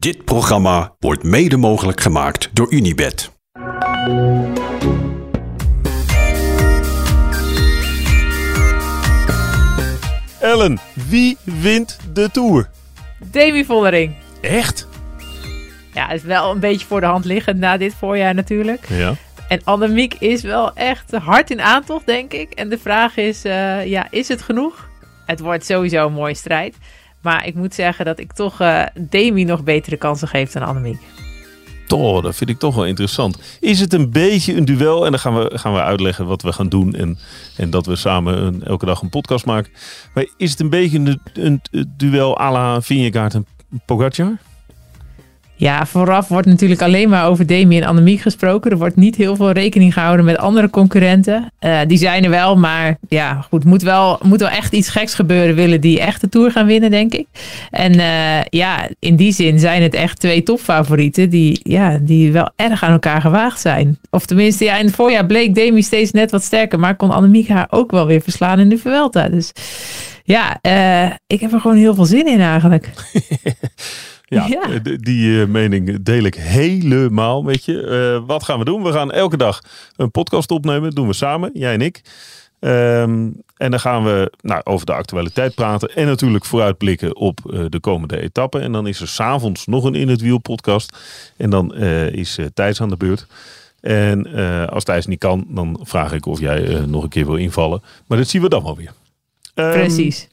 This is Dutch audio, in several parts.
Dit programma wordt mede mogelijk gemaakt door Unibed. Ellen, wie wint de Tour? Demi Vollering. Echt? Ja, is wel een beetje voor de hand liggend na dit voorjaar natuurlijk. Ja. En Annemiek is wel echt hard in aantocht, denk ik. En de vraag is, eh, ja, is het genoeg? Het wordt sowieso een mooie strijd. Maar ik moet zeggen dat ik toch eh, Demi nog betere kansen geef dan Annemiek. Toch, dat vind ik toch wel interessant. Is het een beetje een duel? En dan gaan we, gaan we uitleggen wat we gaan doen. En, en dat we samen een, elke dag een podcast maken. Maar is het een beetje een, een, duel à la en Pogacar? Ja, vooraf wordt natuurlijk alleen maar over Demi en Annemiek gesproken. Er wordt niet heel veel rekening gehouden met andere concurrenten. Eh, die zijn er wel, maar ja, goed, moet wel, moet wel echt iets geks gebeuren. Willen die echt de Tour gaan winnen, denk ik. En uh, ja, in die zin zijn het echt twee topfavorieten die, ja, die wel erg aan elkaar gewaagd zijn. Of tenminste, ja, in het voorjaar bleek Demi steeds net wat sterker, maar kon Annemiek haar ook wel weer verslaan in de Vuelta. Dus ja, uh, ik heb er gewoon heel veel zin in eigenlijk. Ja, ja. die uh, mening deel ik helemaal met je. Uh, wat gaan we doen? We gaan elke dag een podcast opnemen. Dat doen we samen, jij en ik. Um, en dan gaan we nou, over de actualiteit praten. En natuurlijk vooruitblikken op uh, de komende etappen. En dan is er s'avonds nog een In het Wiel podcast. En dan is Thijs aan de beurt. En als Thijs niet kan, dan vraag ik of jij nog een keer wil invallen. Maar dat zien we dan wel weer. Um, Precies.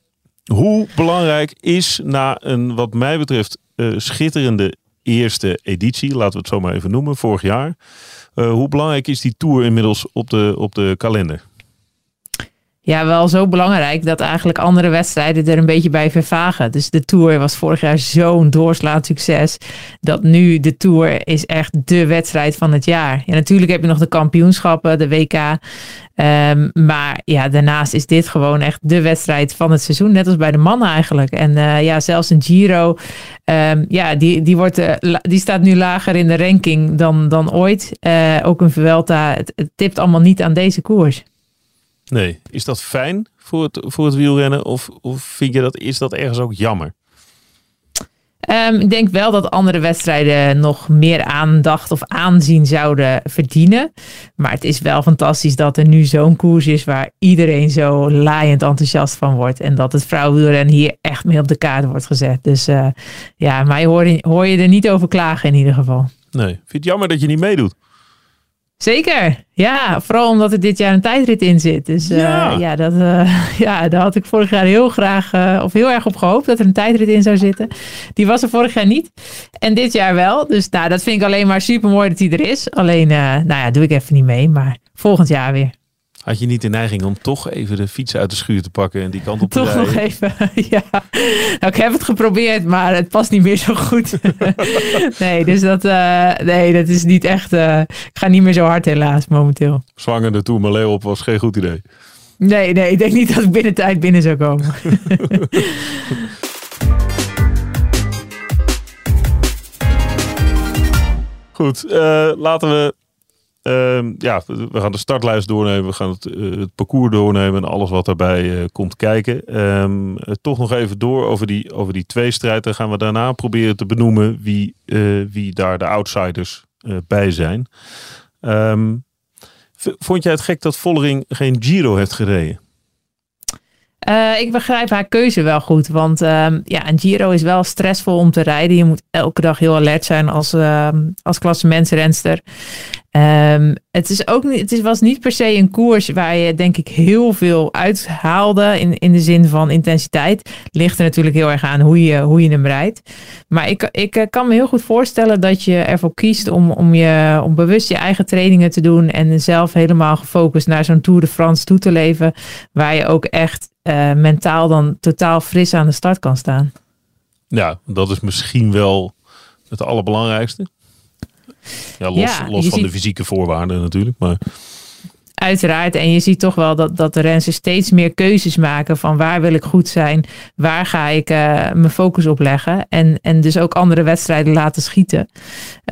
Hoe belangrijk is na een, wat mij betreft, schitterende eerste editie, laten we het zo maar even noemen, vorig jaar. Uh, hoe belangrijk is die tour inmiddels op de, op de kalender? Ja, wel zo belangrijk dat eigenlijk andere wedstrijden er een beetje bij vervagen. Dus de Tour was vorig jaar zo'n doorslaand succes. Dat nu de Tour is echt de wedstrijd van het jaar. Ja, natuurlijk heb je nog de kampioenschappen, de WK. Um, maar ja, daarnaast is dit gewoon echt de wedstrijd van het seizoen. Net als bij de mannen eigenlijk. En uh, ja, zelfs een Giro. Um, ja, die, die, wordt, uh, die staat nu lager in de ranking dan, dan ooit. Uh, ook een Vuelta. Het, het tipt allemaal niet aan deze koers. Nee, is dat fijn voor het, voor het wielrennen? Of, of vind je dat, is dat ergens ook jammer? Um, ik denk wel dat andere wedstrijden nog meer aandacht of aanzien zouden verdienen. Maar het is wel fantastisch dat er nu zo'n koers is waar iedereen zo laaiend enthousiast van wordt. En dat het vrouwenwielrennen hier echt mee op de kaart wordt gezet. Dus uh, ja, mij hoor, hoor je er niet over klagen in ieder geval. Nee, vind je het jammer dat je niet meedoet? Zeker, ja. Vooral omdat er dit jaar een tijdrit in zit. Dus uh, ja. ja, dat, uh, ja, daar had ik vorig jaar heel graag uh, of heel erg op gehoopt dat er een tijdrit in zou zitten. Die was er vorig jaar niet. En dit jaar wel. Dus nou, dat vind ik alleen maar super mooi dat die er is. Alleen, nou ja, doe ik even niet mee. Maar volgend jaar weer. Had je niet de neiging om toch even de fiets uit de schuur te pakken en die kant op te toch rijden? nog even, ja. Nou, ik heb het geprobeerd, maar het past niet meer zo goed. nee, dus dat, uh, nee, dat is niet echt... Uh, ik ga niet meer zo hard helaas momenteel. Zwanger de Tour op was geen goed idee. Nee, nee, ik denk niet dat ik binnen tijd binnen zou komen. Goed, uh, laten we Uh, ja, we gaan de startlijst doornemen. We gaan het, het parcours doornemen en alles wat daarbij uh, komt kijken. Um, toch nog even door over die, over die tweestrijd. Dan gaan we daarna proberen te benoemen wie, wie daar de outsiders bij zijn. Um, vond jij het gek dat Vollering geen Giro heeft gereden? Uh, ik begrijp haar keuze wel goed. Want uh, ja, een Giro is wel stressvol om te rijden. Je moet elke dag heel alert zijn als, uh, als klassementsrenster. Um, het, is ook niet, het was niet per se een koers waar je denk ik heel veel uithaalde. In, in de zin van intensiteit. Ligt er natuurlijk heel erg aan hoe je, hoe je hem rijdt. Maar ik, ik kan me heel goed voorstellen dat je ervoor kiest om, om, je, om bewust je eigen trainingen te doen. En zelf helemaal gefocust naar zo'n Tour de France toe te leven. Waar je ook echt uh, mentaal dan totaal fris aan de start kan staan. Ja, dat is misschien wel het allerbelangrijkste. Ja, los, ja, los van ziet... de fysieke voorwaarden natuurlijk. Maar... Uiteraard. En je ziet toch wel dat, dat de renners steeds meer keuzes maken van waar wil ik goed zijn, waar ga ik uh, mijn focus op leggen. En, en dus ook andere wedstrijden laten schieten.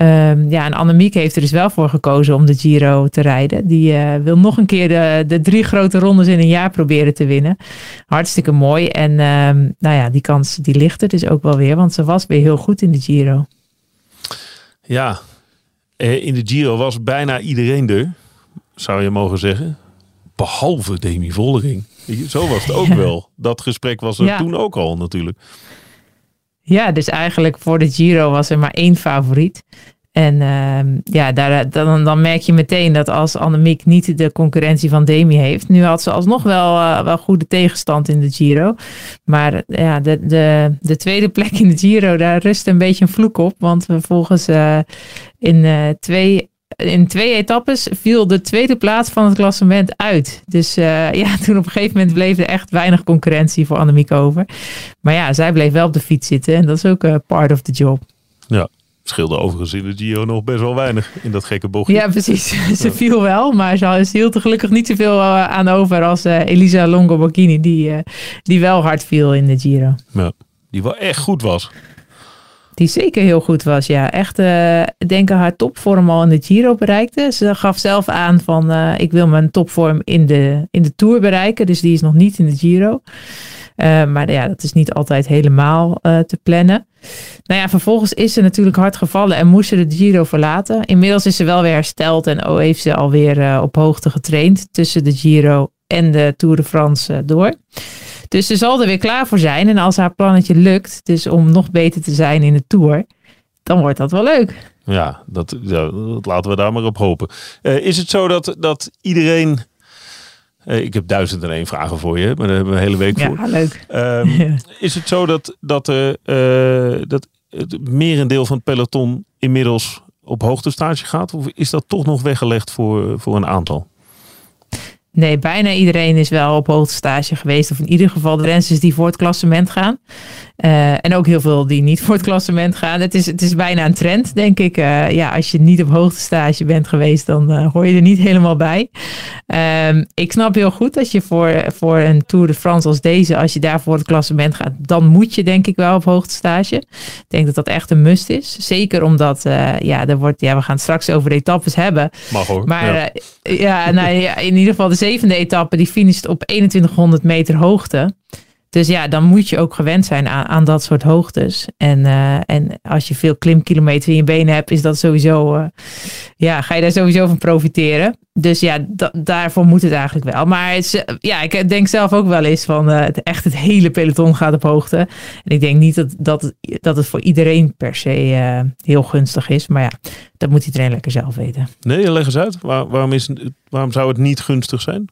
Um, ja, en Annemiek heeft er dus wel voor gekozen om de Giro te rijden. Die uh, wil nog een keer de, de drie grote rondes in een jaar proberen te winnen. Hartstikke mooi. En um, nou ja, die kans die ligt er dus ook wel weer, want ze was weer heel goed in de Giro. Ja, in de Giro was bijna iedereen er, zou je mogen zeggen. Behalve Demi Vollering. Zo was het ook wel. Dat gesprek was er toen ook al natuurlijk. Ja, dus eigenlijk voor de Giro was er maar één favoriet. En uh, ja, daar, dan, dan merk je meteen dat als Annemiek niet de concurrentie van Demi heeft. Nu had ze alsnog wel, uh, wel goede tegenstand in de Giro. Maar ja, de, de, de tweede plek in de Giro, daar rust een beetje een vloek op. Want we volgens uh, in twee in twee etappes viel de tweede plaats van het klassement uit. Dus uh, ja, toen op een gegeven moment bleef er echt weinig concurrentie voor Annemiek over. Maar ja, zij bleef wel op de fiets zitten en dat is ook uh, part of the job. Ja, scheelde overigens in de Gio nog best wel weinig in dat gekke bochtje. Ja, precies. ze viel wel, maar ze hield er gelukkig niet zoveel uh, aan over als Elisa Longo die, die wel hard viel in de Giro. Ja, die wel echt goed was. Die zeker heel goed was, ja. Echt, uh, denk haar topvorm al in de Giro bereikte. Ze gaf zelf aan van, uh, ik wil mijn topvorm in de, in de Tour bereiken. Dus die is nog niet in de Giro. Uh, maar ja, dat is niet altijd helemaal te plannen. Nou ja, vervolgens is ze natuurlijk hard gevallen en moest ze de Giro verlaten. Inmiddels is ze wel weer hersteld en oh, heeft ze alweer op hoogte getraind tussen de Giro en de Tour de France door. Dus ze zal er weer klaar voor zijn. En als haar plannetje lukt, dus om nog beter te zijn in de Tour, dan wordt dat wel leuk. Ja, dat, ja, dat laten we daar maar op hopen. Uh, is het zo dat, dat iedereen... Uh, ik heb duizend en één vragen voor je, maar daar hebben we een hele week voor. Ja, leuk. Um, is het zo dat, dat, uh, dat het merendeel van het peloton inmiddels op hoogtestage gaat? Of is dat toch nog weggelegd voor, voor een aantal? Nee, bijna iedereen is wel op hoogtestage geweest. Of in ieder geval de rensters die voor het klassement gaan. Uh, en ook heel veel die niet voor het klassement gaan. Het is, het is bijna een trend, denk ik. Uh, ja, als je niet op hoogtestage bent geweest, dan uh, hoor je er niet helemaal bij. Um, ik snap heel goed dat je voor, voor een Tour de France als deze, als je daar voor het klassement gaat, dan moet je denk ik wel op hoogtestage. Ik denk dat dat echt een must is. Zeker omdat, ja, er wordt, ja, we gaan het straks over de etappes hebben. Mag hoor. Maar ja, ja, nou, ja, in ieder geval de zevende etappe, die finisht op 2100 meter hoogte. Dus ja, dan moet je ook gewend zijn aan, aan dat soort hoogtes. En, uh, en als je veel klimkilometer in je benen hebt, is dat sowieso, uh, ja, ga je daar sowieso van profiteren. Dus ja, daarvoor moet het eigenlijk wel. Maar het ja, ik denk zelf ook wel eens van het, echt het hele peloton gaat op hoogte. En ik denk niet dat, dat, dat het voor iedereen per se heel gunstig is. Maar ja, dat moet iedereen lekker zelf weten. Nee, leg eens uit. Waar, waarom, is, waarom zou het niet gunstig zijn?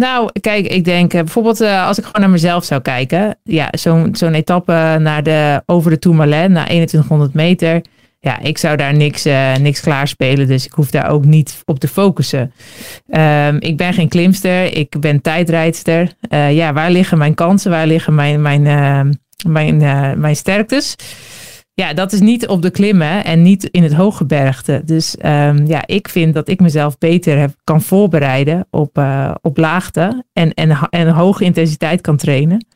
Nou, kijk, ik denk uh, bijvoorbeeld uh, als ik gewoon naar mezelf zou kijken. Ja, zo'n zo'n etappe naar de, over de Tourmalet, naar 2100 meter. Ja, ik zou daar niks, uh, niks klaarspelen, dus ik hoef daar ook niet op te focussen. Um, ik ben geen klimster, ik ben tijdrijdster. ja, waar liggen mijn kansen? Waar liggen mijn, mijn, mijn, mijn sterktes? Ja, dat is niet op de klimmen en niet in het hooggebergte. Dus um, ja, ik vind dat ik mezelf beter heb, kan voorbereiden op, uh, op laagte en, en, en hoge intensiteit kan trainen.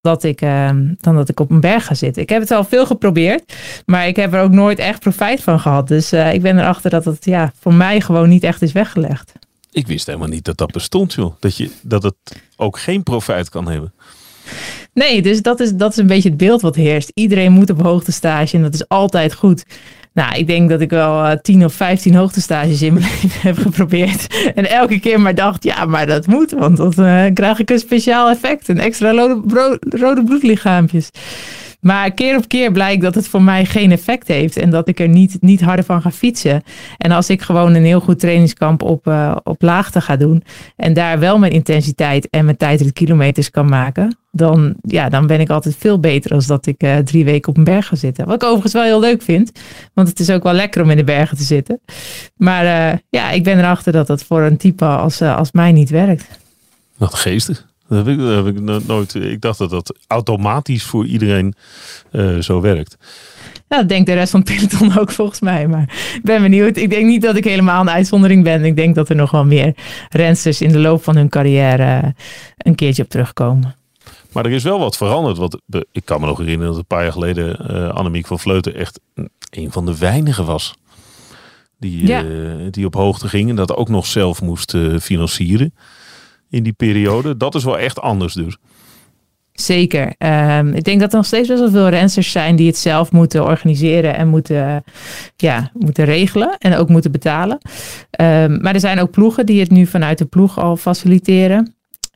Dat ik, um, dan dat ik op een berg ga zitten. Ik heb het al veel geprobeerd, maar ik heb er ook nooit echt profijt van gehad. Dus uh, ik ben erachter dat het ja, voor mij gewoon niet echt is weggelegd. Ik wist helemaal niet dat dat bestond, joh. Dat, je, dat het ook geen profijt kan hebben. Nee, dus dat is, dat is een beetje het beeld wat heerst. Iedereen moet op hoogtestage en dat is altijd goed. Nou, ik denk dat ik wel uh, 10 of 15 hoogtestages in mijn leven heb geprobeerd. En elke keer maar dacht, ja, maar dat moet, want dan uh, krijg ik een speciaal effect. Een extra rode, rode bloedlichaampjes. Maar keer op keer blijkt dat het voor mij geen effect heeft en dat ik er niet, niet harder van ga fietsen. En als ik gewoon een heel goed trainingskamp op, uh, op laagte ga doen en daar wel mijn intensiteit en mijn tijd in kilometers kan maken, dan, ja, dan ben ik altijd veel beter als dat ik uh, drie weken op een berg ga zitten. Wat ik overigens wel heel leuk vind, want het is ook wel lekker om in de bergen te zitten. Maar uh, ja, ik ben erachter dat dat voor een type als, als mij niet werkt. Wat geestig. Dat heb ik, dat heb ik nooit. Ik dacht dat dat automatisch voor iedereen uh, zo werkt. Ja, dat denkt de rest van peloton ook volgens mij. Maar ik ben benieuwd. Ik denk niet dat ik helemaal een uitzondering ben. Ik denk dat er nog wel meer rensters in de loop van hun carrière een keertje op terugkomen. Maar er is wel wat veranderd. Want ik kan me nog herinneren dat een paar jaar geleden uh, Annemiek van Vleuten echt een van de weinigen was. Die, ja. uh, die op hoogte ging en dat ook nog zelf moest financieren in die periode. Dat is wel echt anders dus. Zeker. Um, ik denk dat er nog steeds best wel veel rensters zijn die het zelf moeten organiseren en moeten, ja, moeten regelen en ook moeten betalen. Um, maar er zijn ook ploegen die het nu vanuit de ploeg al faciliteren.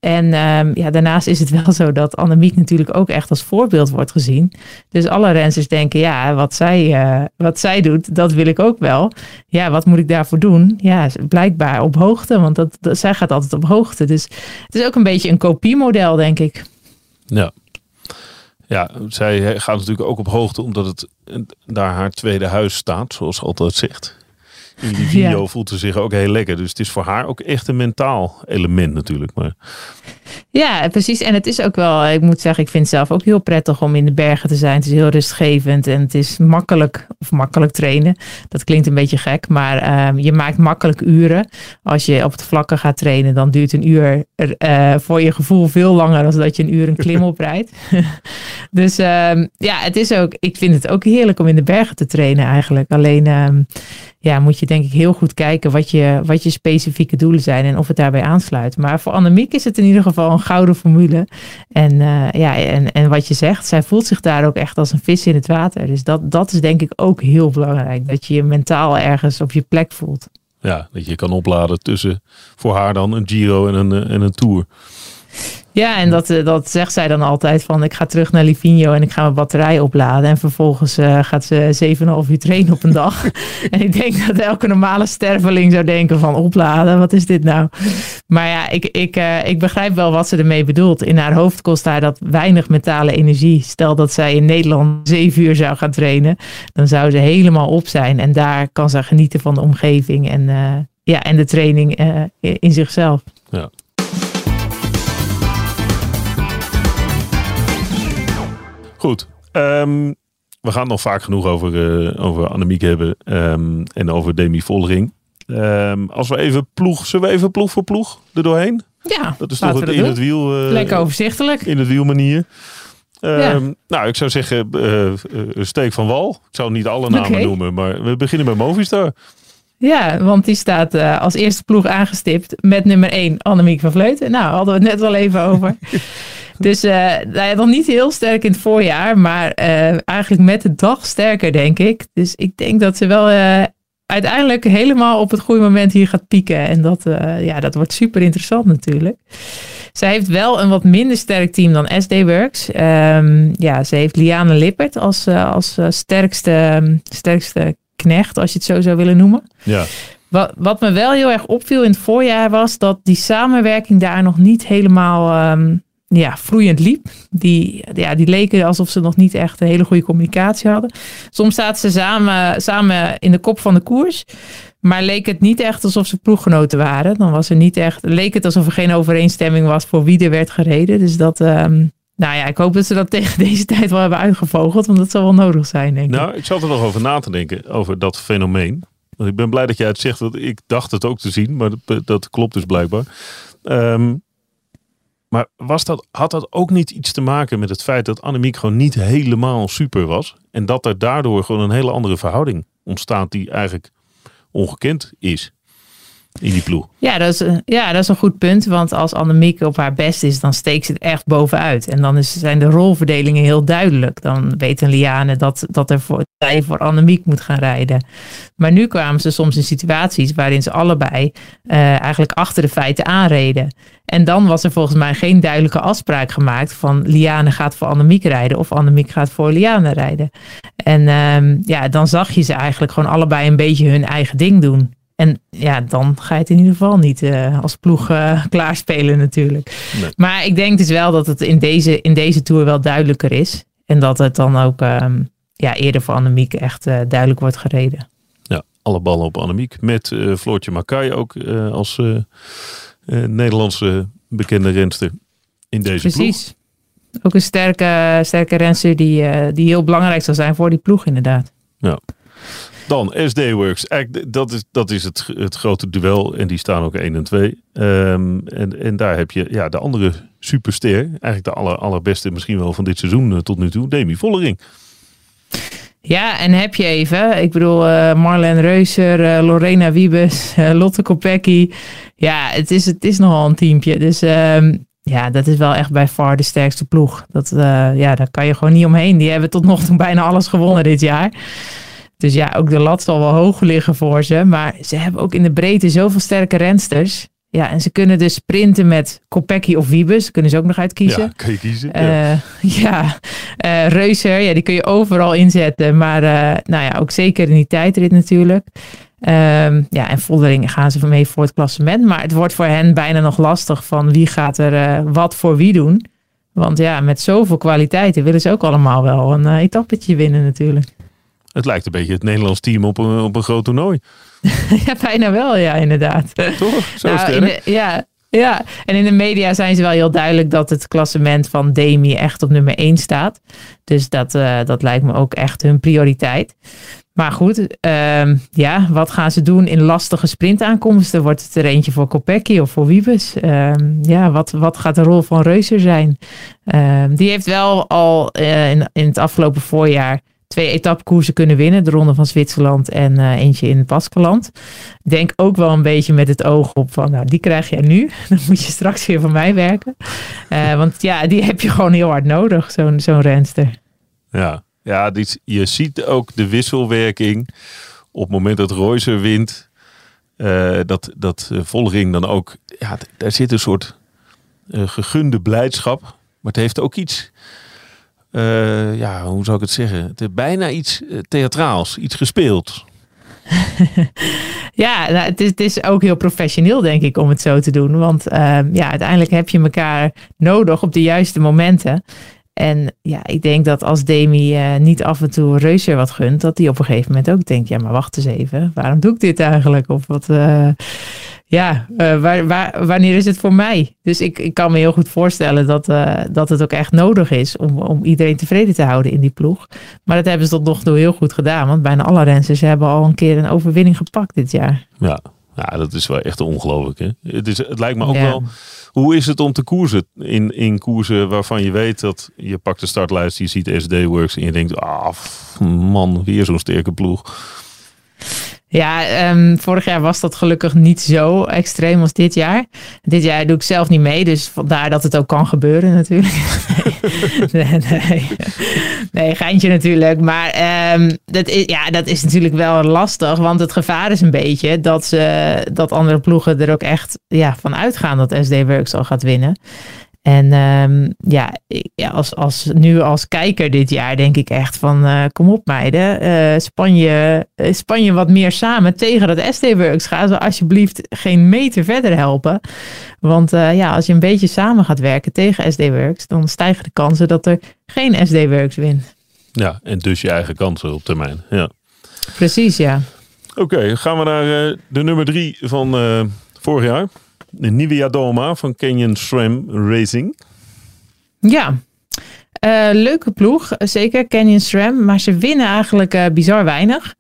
En um, ja, daarnaast is het wel zo dat Annemiek natuurlijk ook echt als voorbeeld wordt gezien. Dus alle renners denken, ja, wat zij, uh, wat zij doet, dat wil ik ook wel. Ja, wat moet ik daarvoor doen? Ja, blijkbaar op hoogte, want dat, dat, zij gaat altijd op hoogte. Dus het is ook een beetje een kopiemodel, denk ik. Ja. Ja, zij gaat natuurlijk ook op hoogte omdat het daar haar tweede huis staat, zoals altijd zegt. In die video voelt ze zich ook heel lekker. Dus het is voor haar ook echt een mentaal element natuurlijk. Maar... Ja, precies. En het is ook wel, ik moet zeggen, ik vind het zelf ook heel prettig om in de bergen te zijn. Het is heel rustgevend en het is makkelijk, of makkelijk trainen. Dat klinkt een beetje gek, maar uh, je maakt makkelijk uren. Als je op het vlakke gaat trainen, dan duurt een uur uh, voor je gevoel veel langer dan dat je een uur een klim oprijdt. dus uh, ja, het is ook, ik vind het ook heerlijk om in de bergen te trainen eigenlijk. Alleen ehm, ja, moet je denk ik heel goed kijken wat je, wat je specifieke doelen zijn en of het daarbij aansluit. Maar voor Annemiek is het in ieder geval een gouden formule. En, uh, ja, en, en wat je zegt, zij voelt zich daar ook echt als een vis in het water. Dus dat, dat is denk ik ook heel belangrijk. Dat je je mentaal ergens op je plek voelt. Ja, dat je kan opladen tussen voor haar dan een Giro en een, en een Tour. Ja, en dat, eh, dat zegt zij dan altijd van ik ga terug naar Livigno en ik ga mijn batterij opladen. En vervolgens uh, gaat ze 7,5 uur trainen op een dag. en ik denk dat elke normale sterveling zou denken van opladen, wat is dit nou? Maar ja, ik, ik, uh, ik begrijp wel wat ze ermee bedoelt. In haar hoofd kost haar dat weinig mentale energie. Stel dat zij in Nederland 7 uur zou gaan trainen, dan zou ze helemaal op zijn. En daar kan ze genieten van de omgeving en, uh, ja, en de training in zichzelf. Ja. Goed. Um, we gaan nog vaak genoeg over, uh, over Annemiek hebben um, en over Demi Vollering. Um, als we even ploeg, zullen we even ploeg voor ploeg er doorheen? Ja, dat is toch het, in het wiel. Uh, Lekker overzichtelijk. In het wielmanier. Ja. Nou, ik zou zeggen, uh, steek van wal. Ik zou niet alle namen okay. noemen, maar we beginnen bij Movistar. Ja, want die staat uh, als eerste ploeg aangestipt met nummer 1 Annemiek van Vleuten. Nou, hadden we het net wel even over. Dus uh, nou ja, nog niet heel sterk in het voorjaar, maar uh, eigenlijk met de dag sterker, denk ik. Dus ik denk dat ze wel uh, uiteindelijk helemaal op het goede moment hier gaat pieken. En dat, ja, dat wordt super interessant natuurlijk. Zij heeft wel een wat minder sterk team dan SD Works. Um, ja, ze heeft Liane Lippert als, als sterkste, sterkste knecht, als je het zo zou willen noemen. Ja. Wat, wat me wel heel erg opviel in het voorjaar was dat die samenwerking daar nog niet helemaal um, ja, vloeiend liep. Die, ja, die leken alsof ze nog niet echt een hele goede communicatie hadden. Soms zaten ze samen, samen in de kop van de koers. Maar leek het niet echt alsof ze ploeggenoten waren. Dan was er niet echt, leek het alsof er geen overeenstemming was voor wie er werd gereden. Dus dat, um, nou ja, ik hoop dat ze dat tegen deze tijd wel hebben uitgevogeld. Want dat zal wel nodig zijn, denk ik. Nou, ik zat er nog over na te denken, over dat fenomeen. Want ik ben blij dat jij het zegt, want ik dacht het ook te zien. Maar dat, dat klopt dus blijkbaar. Um, maar was dat, had dat ook niet iets te maken met het feit dat Annemiek gewoon niet helemaal super was? En dat er daardoor gewoon een hele andere verhouding ontstaat die eigenlijk ongekend is in die ploeg. Ja, dat is, ja, dat is een goed punt. Want als Annemiek op haar best is, dan steekt ze het echt bovenuit. En dan zijn de rolverdelingen heel duidelijk. Dan weten Liane dat, dat er voor, zij voor Annemiek moet gaan rijden. Maar nu kwamen ze soms in situaties waarin ze allebei uh, eigenlijk achter de feiten aanreden. En dan was er volgens mij geen duidelijke afspraak gemaakt van Liane gaat voor Annemiek rijden of Annemiek gaat voor Liane rijden. En uh, ja, dan zag je ze eigenlijk gewoon allebei een beetje hun eigen ding doen. En ja, dan ga je het in ieder geval niet uh, als ploeg uh, klaarspelen natuurlijk. Nee. Maar ik denk dus wel dat het in deze, in deze tour wel duidelijker is. En dat het dan ook um, ja, eerder voor Annemiek echt uh, duidelijk wordt gereden. Ja, alle ballen op Annemiek. Met Floortje Makai ook als Nederlandse bekende renster in deze Precies. ploeg. Precies. Ook een sterke, sterke renster die, die heel belangrijk zal zijn voor die ploeg inderdaad. Ja. Dan SD Works. Dat is, dat is het, het grote duel. En die staan ook 1 en 2. Um, en, en daar heb je ja, de andere superster. Eigenlijk de aller, allerbeste misschien wel van dit seizoen uh, tot nu toe. Demi Vollering. Ja, en heb je even. Ik bedoel, uh, Marlen Reuser, uh, Lorena Wiebes, Lotte Kopecky. Ja, het is, het is nogal een teampje. Dus um, ja, dat is wel echt bij far de sterkste ploeg. Dat, ja, daar kan je gewoon niet omheen. Die hebben tot nog toe bijna alles gewonnen dit jaar. Dus ja, ook de lat zal wel hoog liggen voor ze. Maar ze hebben ook in de breedte zoveel sterke rensters. Ja, en ze kunnen dus sprinten met Kopecky of Wiebes. Kunnen ze ook nog uitkiezen. Ja, kan je kiezen. Uh, ja, uh, Reuser, ja, die kun je overal inzetten. Maar uh, nou ja, ook zeker in die tijdrit natuurlijk. Um, ja, en Voldering gaan ze mee voor het klassement. Maar het wordt voor hen bijna nog lastig van wie gaat er wat voor wie doen. Want ja, met zoveel kwaliteiten willen ze ook allemaal wel een etappetje winnen natuurlijk. Het lijkt een beetje het Nederlands team op een, op een groot toernooi. ja, bijna wel, ja, inderdaad. Toch? Zo nou, sterk? ja, ja, en in de media zijn ze wel heel duidelijk dat het klassement van Demi echt op nummer 1 staat. Dus dat, uh, dat lijkt me ook echt hun prioriteit. Maar goed, uh, ja, wat gaan ze doen in lastige sprintaankomsten? Wordt het er eentje voor Kopecky of voor Wiebes? Uh, ja, wat, wat gaat de rol van Reuser zijn? Ehm, die heeft wel al uh, in, in het afgelopen voorjaar twee etappekoersen kunnen winnen. De Ronde van Zwitserland en uh, eentje in het Baskeland. Denk ook wel een beetje met het oog op van, nou die krijg jij nu. Dan moet je straks weer voor mij werken. Uh, want ja, die heb je gewoon heel hard nodig, zo'n zo'n renster. Ja, ja je ziet ook de wisselwerking op het moment dat Royser wint. Uh, dat, dat Volging dan ook, ja, daar zit een soort gegunde blijdschap. Maar het heeft ook iets uh, ja, hoe zou ik het zeggen? Het is bijna iets eh, theatraals, iets gespeeld. ja, nou, het, is, het, is, ook heel professioneel, denk ik, om het zo te doen. Want uh, ja, uiteindelijk heb je elkaar nodig op de juiste momenten. En ja, ik denk dat als Demi uh, niet af en toe Reuser wat gunt, dat hij op een gegeven moment ook denkt: ja, maar wacht eens even, waarom doe ik dit eigenlijk? Of wat, ja, uh, waar, waar, wanneer is het voor mij? Dus ik, ik kan me heel goed voorstellen dat, uh, dat het ook echt nodig is om, om iedereen tevreden te houden in die ploeg. Maar dat hebben ze tot nog toe heel goed gedaan, want bijna alle renners hebben al een keer een overwinning gepakt dit jaar. Ja, ja dat is wel echt ongelooflijk. Hè? Het, is, het lijkt me ook wel. Hoe is het om te koersen in, in koersen waarvan je weet dat je pakt de startlijst, je ziet SD Works en je denkt, ah man, weer zo'n sterke ploeg. Ja, um, vorig jaar was dat gelukkig niet zo extreem als dit jaar. Dit jaar doe ik zelf niet mee, dus vandaar dat het ook kan gebeuren natuurlijk. nee, nee, geintje natuurlijk. Maar um, dat, is, ja, dat is natuurlijk wel lastig, want het gevaar is een beetje dat, ze, dat andere ploegen er ook echt ja, van uitgaan dat SD Works al gaat winnen. En um, ja, als, als, nu als kijker dit jaar denk ik echt van uh, kom op meiden, uh, Spanje, uh, Spanje wat meer samen tegen dat SD-Works. Ga ze alsjeblieft geen meter verder helpen. Want ja, als je een beetje samen gaat werken tegen SD-Works, dan stijgen de kansen dat er geen SD-Works wint. Ja, en dus je eigen kansen op termijn. Ja. Precies, ja. Oké, gaan we naar de nummer drie van vorig jaar de Nivea Doma van Canyon SRAM Racing. Ja, uh, leuke ploeg, zeker Canyon SRAM, maar ze winnen eigenlijk uh, bizar weinig.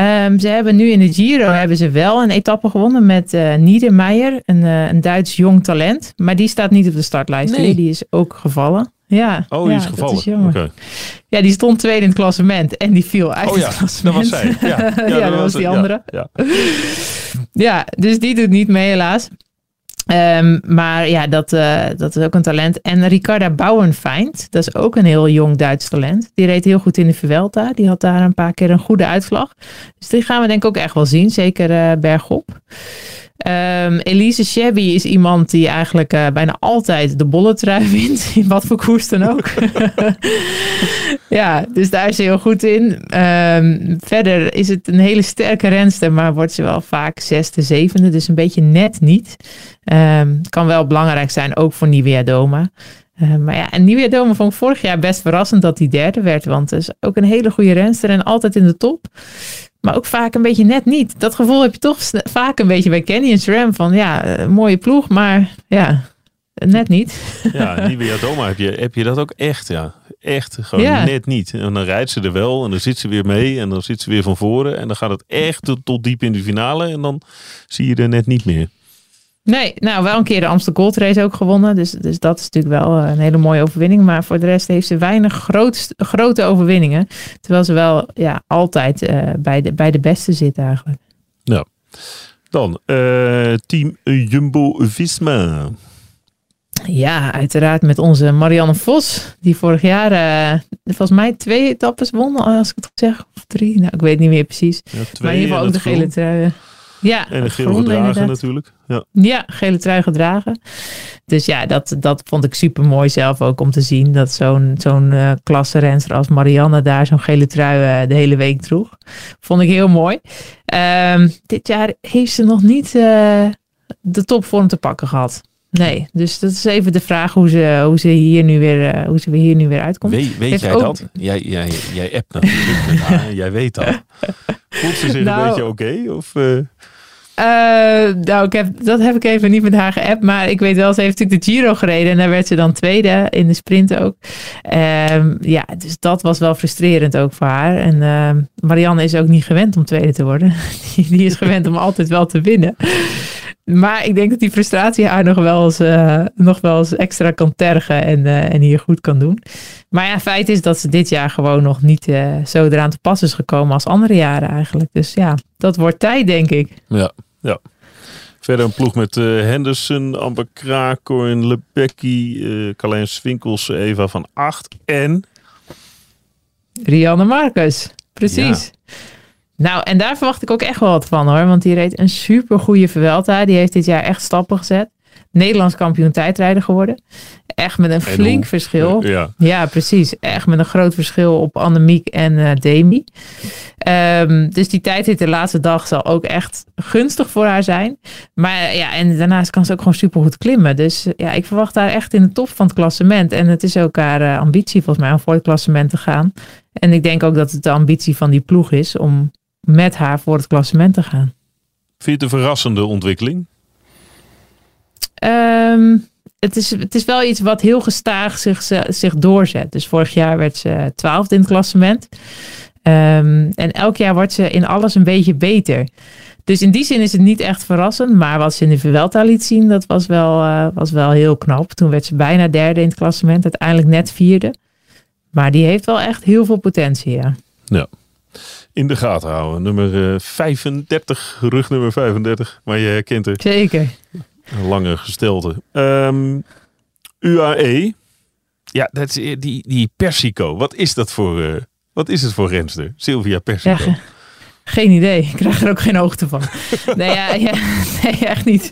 Um, ze hebben nu in de Giro hebben ze wel een etappe gewonnen met uh, Niedermeyer, een, een Duits jong talent. Maar die staat niet op de startlijst. Nee. Die is ook gevallen. Ja, oh, die ja, is gevallen. Oké. Ja, die stond tweede in het klassement en die viel uit oh, ja, het klassement. Dat was zij. Ja, ja, ja dat, dat was die andere. Ja, ja, dus die doet niet mee helaas. Um, maar ja, dat, uh, dat is ook een talent. En Ricarda Bauernfeind, dat is ook een heel jong Duits talent. Die reed heel goed in de Vuelta. Die had daar een paar keer een goede uitslag. Dus die gaan we denk ik ook echt wel zien. Zeker uh, bergop. Um, Elise Shabby is iemand die eigenlijk uh, bijna altijd de bolle trui wint. In wat voor koers dan ook. ja, dus daar is ze heel goed in. Um, verder is het een hele sterke renster, maar wordt ze wel vaak zesde, zevende. Dus een beetje net niet. Um, kan wel belangrijk zijn, ook voor Nivea Doma. Maar ja, en Doma vond ik vorig jaar best verrassend dat hij derde werd. Want het is ook een hele goede renster en altijd in de top. Maar ook vaak een beetje net niet. Dat gevoel heb je toch vaak een beetje bij Kenny en SRAM. Van ja, uh, mooie ploeg, maar ja, net niet. Ja, Nivea Doma heb je, heb je dat ook echt, ja. Echt, gewoon ja. net niet. En dan rijdt ze er wel en dan zit ze weer mee en dan zit ze weer van voren. En dan gaat het echt tot, tot diep in de finale en dan zie je er net niet meer. Nee, nou wel een keer de Amsterdam Gold Race ook gewonnen. Dus, dus dat is natuurlijk wel eh, een hele mooie overwinning. Maar voor de rest heeft ze weinig groot, grote overwinningen. Terwijl ze wel ja, altijd uh, bij, de, bij de beste zit eigenlijk. Ja. Dan uh, team Jumbo-Visma. Ja, uiteraard met onze Marianne Vos, die vorig jaar uh, volgens mij twee etappes won, als ik het goed zeg. Of drie, nou ik weet niet meer precies. Ja, maar in ieder geval ook de gele trui. Ja, en de gele gedragen natuurlijk. Ja. ja, gele trui gedragen. Dus ja, dat, dat vond ik super mooi zelf ook om te zien. Dat zo'n zo'n uh, klasserenster als Marianne daar zo'n gele trui uh, de hele week droeg. Vond ik heel mooi. Um, dit jaar heeft ze nog niet uh, de topvorm te pakken gehad. Nee, dus dat is even de vraag hoe ze, hoe ze, hier, nu weer, hoe ze hier nu weer uitkomt. weet jij dat? Jij, jij, jij appt natuurlijk Jij weet dat. Voelt ze zich een nou- beetje oké? of... Uh, nou, ik heb, dat heb ik even niet met haar geappt. Maar ik weet wel, ze heeft natuurlijk de Giro gereden. En daar werd ze dan tweede in de sprint ook. Um, ja, dus dat was wel frustrerend ook voor haar. En uh, Marianne is ook niet gewend om tweede te worden. die, die, is gewend om altijd wel te winnen. Maar ik denk dat die frustratie haar nog wel eens, uh, nog wel eens extra kan tergen. En, en hier goed kan doen. Maar ja, feit is dat ze dit jaar gewoon nog niet zo eraan te pas is gekomen als andere jaren eigenlijk. Dus ja, dat wordt tijd, denk ik. Ja. Ja. Verder een ploeg met Henderson, Amber Kraak, Corin Lebecki, uh, Carlijn Swinkels, Eva van Acht en... Rianne Marcus, precies. Nou, en daar verwacht ik ook echt wel wat van hoor. Want die reed een super goede Vuelta. Die heeft dit jaar echt stappen gezet. Nederlands kampioen tijdrijder geworden. Echt met een flink verschil. Ja. ja. precies. Echt met een groot verschil op Annemiek en uh, Demi. Um, dus die tijdrit de laatste dag zal ook echt gunstig voor haar zijn. Maar ja, en daarnaast kan ze ook gewoon super goed klimmen. Dus ja, ik verwacht haar echt in de top van het klassement. En het is ook haar uh, ambitie volgens mij om voor het klassement te gaan. En ik denk ook dat het de ambitie van die ploeg is om met haar voor het klassement te gaan. Vind je het een verrassende ontwikkeling? Um, het, is, het is wel iets wat heel gestaag zich, zich doorzet. Dus vorig jaar werd ze twaalfde in het klassement. Um, en elk jaar wordt ze in alles een beetje beter. Dus in die zin is het niet echt verrassend. Maar wat ze in de Vuelta liet zien, dat was wel, uh, was wel heel knap. Toen werd ze bijna derde in het klassement. Uiteindelijk net vierde. Maar die heeft wel echt heel veel potentie, ja. Ja. In de gaten houden. Nummer 35, eh, rug nummer 35. Maar je herkent er. Zeker. Een lange gestelte. Um, UAE. Ja, dat is eh, die, die Persico. Wat is dat voor, uh, wat is het voor renster? Sylvia Persico. Ja, geen idee. Ik krijg er ook geen hoogte van. nee, ja, ja, nee, echt niet.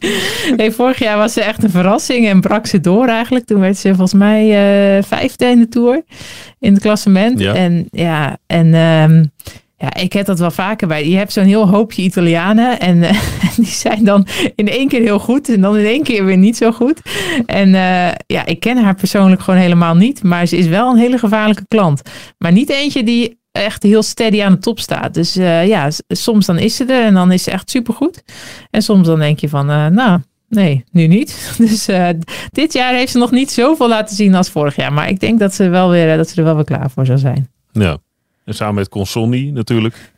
Nee, vorig jaar was ze echt een verrassing en brak ze door eigenlijk. Toen werd ze volgens mij uh, vijfde in de Tour. In het klassement. Ja. En ja, en um, ja, ik heb dat wel vaker bij. Je hebt zo'n heel hoopje Italianen en uh, die zijn dan in één keer heel goed en dan in één keer weer niet zo goed. En uh, ja, ik ken haar persoonlijk gewoon helemaal niet, maar ze is wel een hele gevaarlijke klant. Maar niet eentje die echt heel steady aan de top staat. Dus uh, ja, soms dan is ze er en dan is ze echt supergoed. En soms dan denk je van, nou, nee, nu niet. Dus dit jaar heeft ze nog niet zoveel laten zien als vorig jaar. Maar ik denk dat ze, wel weer, dat ze er wel weer klaar voor zal zijn. Ja. En samen met Consonni natuurlijk.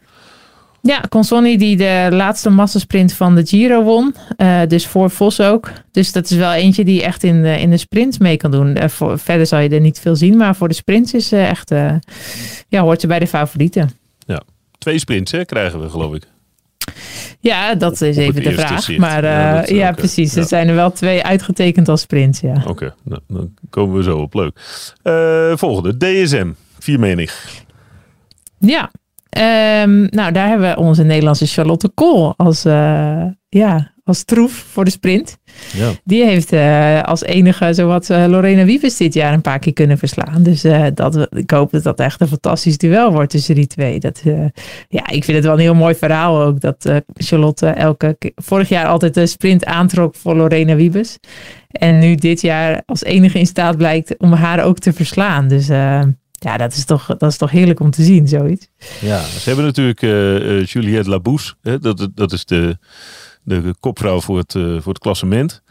Ja, Consonni die de laatste massasprint van de Giro won. Uh, dus voor Vos ook. Dus dat is wel eentje die echt in de, in de sprint mee kan doen. Uh, voor, verder zal je er niet veel zien. Maar voor de sprints is uh, echt... ja, hoort ze bij de favorieten. Ja, twee sprints hè, krijgen we geloof ik. Ja, dat is even de vraag. Maar ja, ja precies. Ja. Er zijn er wel twee uitgetekend als sprints. Ja. Oké, nou, dan komen we zo op. Leuk. volgende, DSM. Vier menig. Ja, um, nou daar hebben we onze Nederlandse Charlotte Kool als, uh, ja, als troef voor de sprint. Ja. Die heeft uh, als enige zowat uh, Lorena Wiebes dit jaar een paar keer kunnen verslaan. Dus dat, ik hoop dat dat echt een fantastisch duel wordt tussen die twee. Dat, ja, ik vind het wel een heel mooi verhaal ook. Dat Charlotte elke vorig jaar altijd de sprint aantrok voor Lorena Wiebes. En nu dit jaar als enige in staat blijkt om haar ook te verslaan. Dus ja, dat is, toch, dat is toch heerlijk om te zien, zoiets. Ja, ze hebben natuurlijk uh, Juliette Labousse. Hè? Dat, dat is de, de kopvrouw voor het, uh, voor het klassement.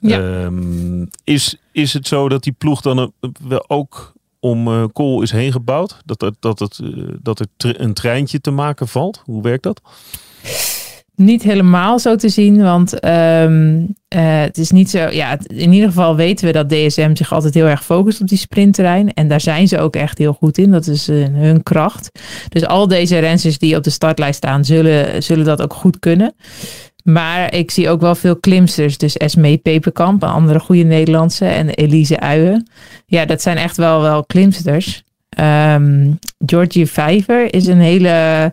Ja. Um, is, is het zo dat die ploeg dan wel ook om uh, Kool is heen gebouwd? Dat, dat, dat, het, dat er een treintje te maken valt? Hoe werkt dat? Niet helemaal zo te zien, want um, uh, het is niet zo. Ja, in ieder geval weten we dat DSM zich altijd heel erg focust op die sprintterrein. En daar zijn ze ook echt heel goed in. Dat is uh, hun kracht. Dus al deze renners die op de startlijst staan, zullen, zullen dat ook goed kunnen. Maar ik zie ook wel veel klimsters. Dus Esmee Peperkamp, een andere goede Nederlandse. En Elise Uyen. Ja, dat zijn echt wel, wel klimsters. Um, Georgie Vijver is een hele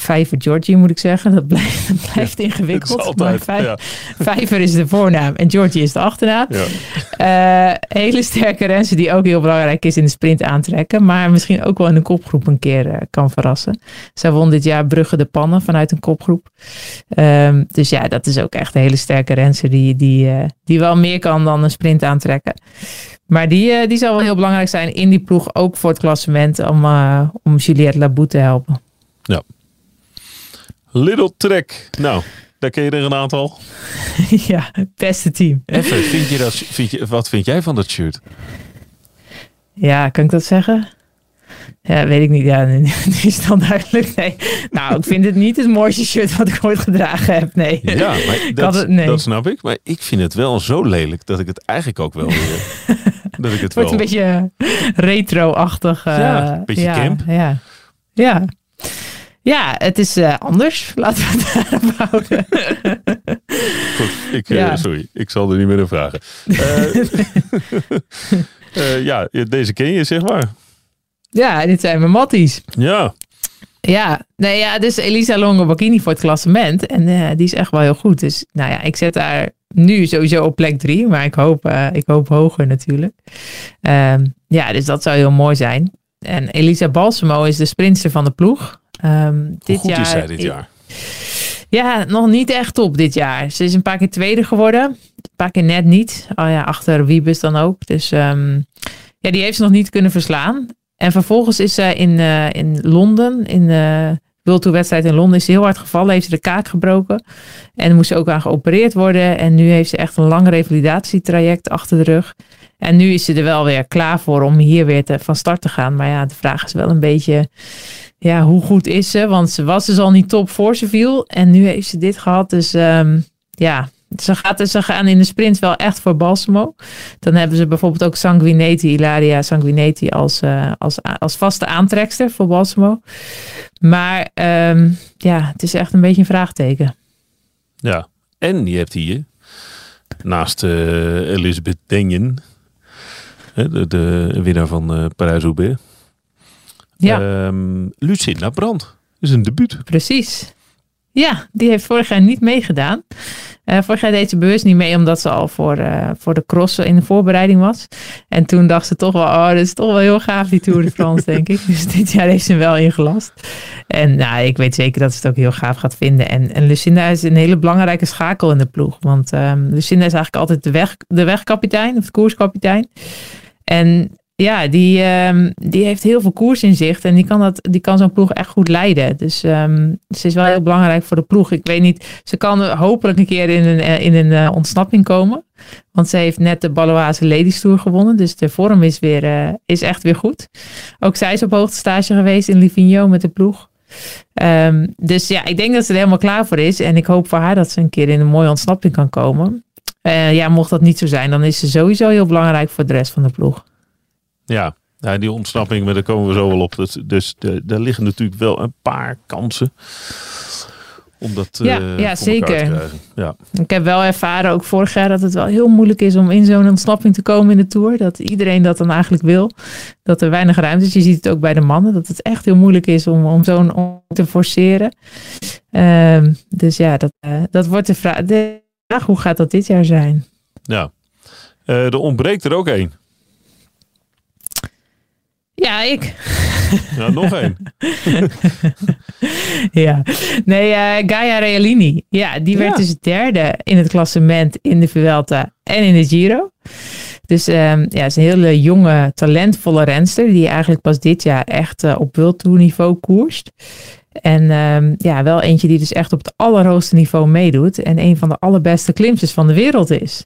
Vijver Georgie moet ik zeggen. Dat blijft, dat blijft ingewikkeld. Altijd, maar Vijver is de voornaam en Georgie is de achternaam. Ja. Uh, hele sterke renser die ook heel belangrijk is in de sprint aantrekken. Maar misschien ook wel in een kopgroep een keer uh, kan verrassen. Zij won dit jaar Brugge de Pannen vanuit een kopgroep. Um, dus ja, dat is ook echt een hele sterke renser die, die, uh, die wel meer kan dan een sprint aantrekken. Maar die, die zal wel heel belangrijk zijn in die ploeg, ook voor het klassement, om, om Juliette Labou te helpen. Ja, Little Trek. Nou, daar ken je er een aantal. ja, beste team. Even, vind je dat, vind je, wat vind jij van dat shirt? Ja, kan ik dat zeggen? Ja, weet ik niet. Ja, nu is het dan duidelijk. Nee. Nou, ik vind het niet het mooiste shirt wat ik ooit gedragen heb. Nee. Ja, maar dat, het, nee. dat snap ik. Maar ik vind het wel zo lelijk dat ik het eigenlijk ook wel weer... dat ik het, wordt een beetje retro-achtig. ja, een beetje ja, camp. Ja. ja. Ja, het is uh, anders. Laten we het daarop houden. Goed, ik, uh, sorry, ik zal er niet meer naar vragen. Uh, ja, deze ken je, zeg maar. Ja, dit zijn mijn matties. Ja. Ja, nee, ja, dus Elisa Longo Bacchini voor het klassement. En die is echt wel heel goed. Dus nou ja, ik zet haar nu sowieso op plek drie. Maar ik hoop, ik hoop hoger natuurlijk. Um, ja, dus dat zou heel mooi zijn. En Elisa Balsamo is de sprinter van de ploeg. Um, dit goed jaar, is zij dit jaar? Ja, nog niet echt top dit jaar. Ze is een paar keer tweede geworden. Een paar keer net niet. Oh ja, achter Wiebes dan ook. Dus um, ja, die heeft ze nog niet kunnen verslaan. En vervolgens is ze in, uh, in Londen, in de World Tour wedstrijd in Londen, is ze heel hard gevallen. Heeft ze de kaak gebroken. En moest ze ook aan geopereerd worden. En nu heeft ze echt een lang revalidatietraject achter de rug. En nu is ze er wel weer klaar voor om hier weer te, van start te gaan. Maar ja, de vraag is wel een beetje ja, hoe goed is ze? Want ze was dus al niet top voor ze viel. En nu heeft ze dit gehad. Dus um, ja, ze, gaat, ze gaan in de sprint wel echt voor Balsamo. Dan hebben ze bijvoorbeeld ook Sanguinetti, Ilaria Sanguinetti als, uh, als, als vaste aantrekster voor Balsamo. Maar um, ja, het is echt een beetje een vraagteken. Ja, en je hebt hier naast uh, Elisabeth Denjen, de, de winnaar van uh, Parijs-Roubaix ja. Um, Lucinda Brand is een debuut. Precies. Ja, die heeft vorig jaar niet meegedaan. Uh, vorig jaar deed ze bewust niet mee, omdat ze al voor, uh, voor de cross in de voorbereiding was. En toen dacht ze toch wel, oh, dit is toch wel heel gaaf, die Tour de France, denk ik. Dus dit jaar heeft ze wel ingelast. En nou, ik weet zeker dat ze het ook heel gaaf gaat vinden. En, en Lucinda is een hele belangrijke schakel in de ploeg. Want um, Lucinda is eigenlijk altijd de, weg, de wegkapitein, of de koerskapitein. En ja, die, um, die heeft heel veel koers in zicht en die kan, dat, die kan zo'n ploeg echt goed leiden. Dus um, ze is wel heel belangrijk voor de ploeg. Ik weet niet, ze kan hopelijk een keer in een, eh, in een uh, ontsnapping komen. Want ze heeft net de Baloise Ladies Tour gewonnen. Dus de vorm is, weer, uh, is echt weer goed. Ook zij is op hoogtestage geweest in Livigno met de ploeg. Um, dus ja, ik denk dat ze er helemaal klaar voor is. En ik hoop voor haar dat ze een keer in een mooie ontsnapping kan komen. Ja, mocht dat niet zo zijn, dan is ze sowieso heel belangrijk voor de rest van de ploeg. Ja, ja die ontsnapping, maar daar komen we zo wel op. Dus, dus de, daar liggen natuurlijk wel een paar kansen. Om dat ja, uh, ja zeker. Ja. Ik heb wel ervaren, ook vorig jaar, dat het wel heel moeilijk is om in zo'n ontsnapping te komen in de Tour. Dat iedereen dat dan eigenlijk wil. Dat er weinig ruimte is. Je ziet het ook bij de mannen, dat het echt heel moeilijk is om, om zo'n te forceren. Uh, dus ja, dat, uh, dat wordt de vraag. De vraag, hoe gaat dat dit jaar zijn? Ja, uh, er ontbreekt er ook één. Ja, ik. Ja, nog één. ja, nee, uh, Gaia Realini. Ja, die werd dus derde in het klassement in de Vuelta en in de Giro. Dus um, ja, is een hele jonge, talentvolle renster die eigenlijk pas dit jaar echt uh, op World Tour niveau koerst. En um, ja, wel eentje die dus echt op het allerhoogste niveau meedoet en een van de allerbeste klimsters van de wereld is.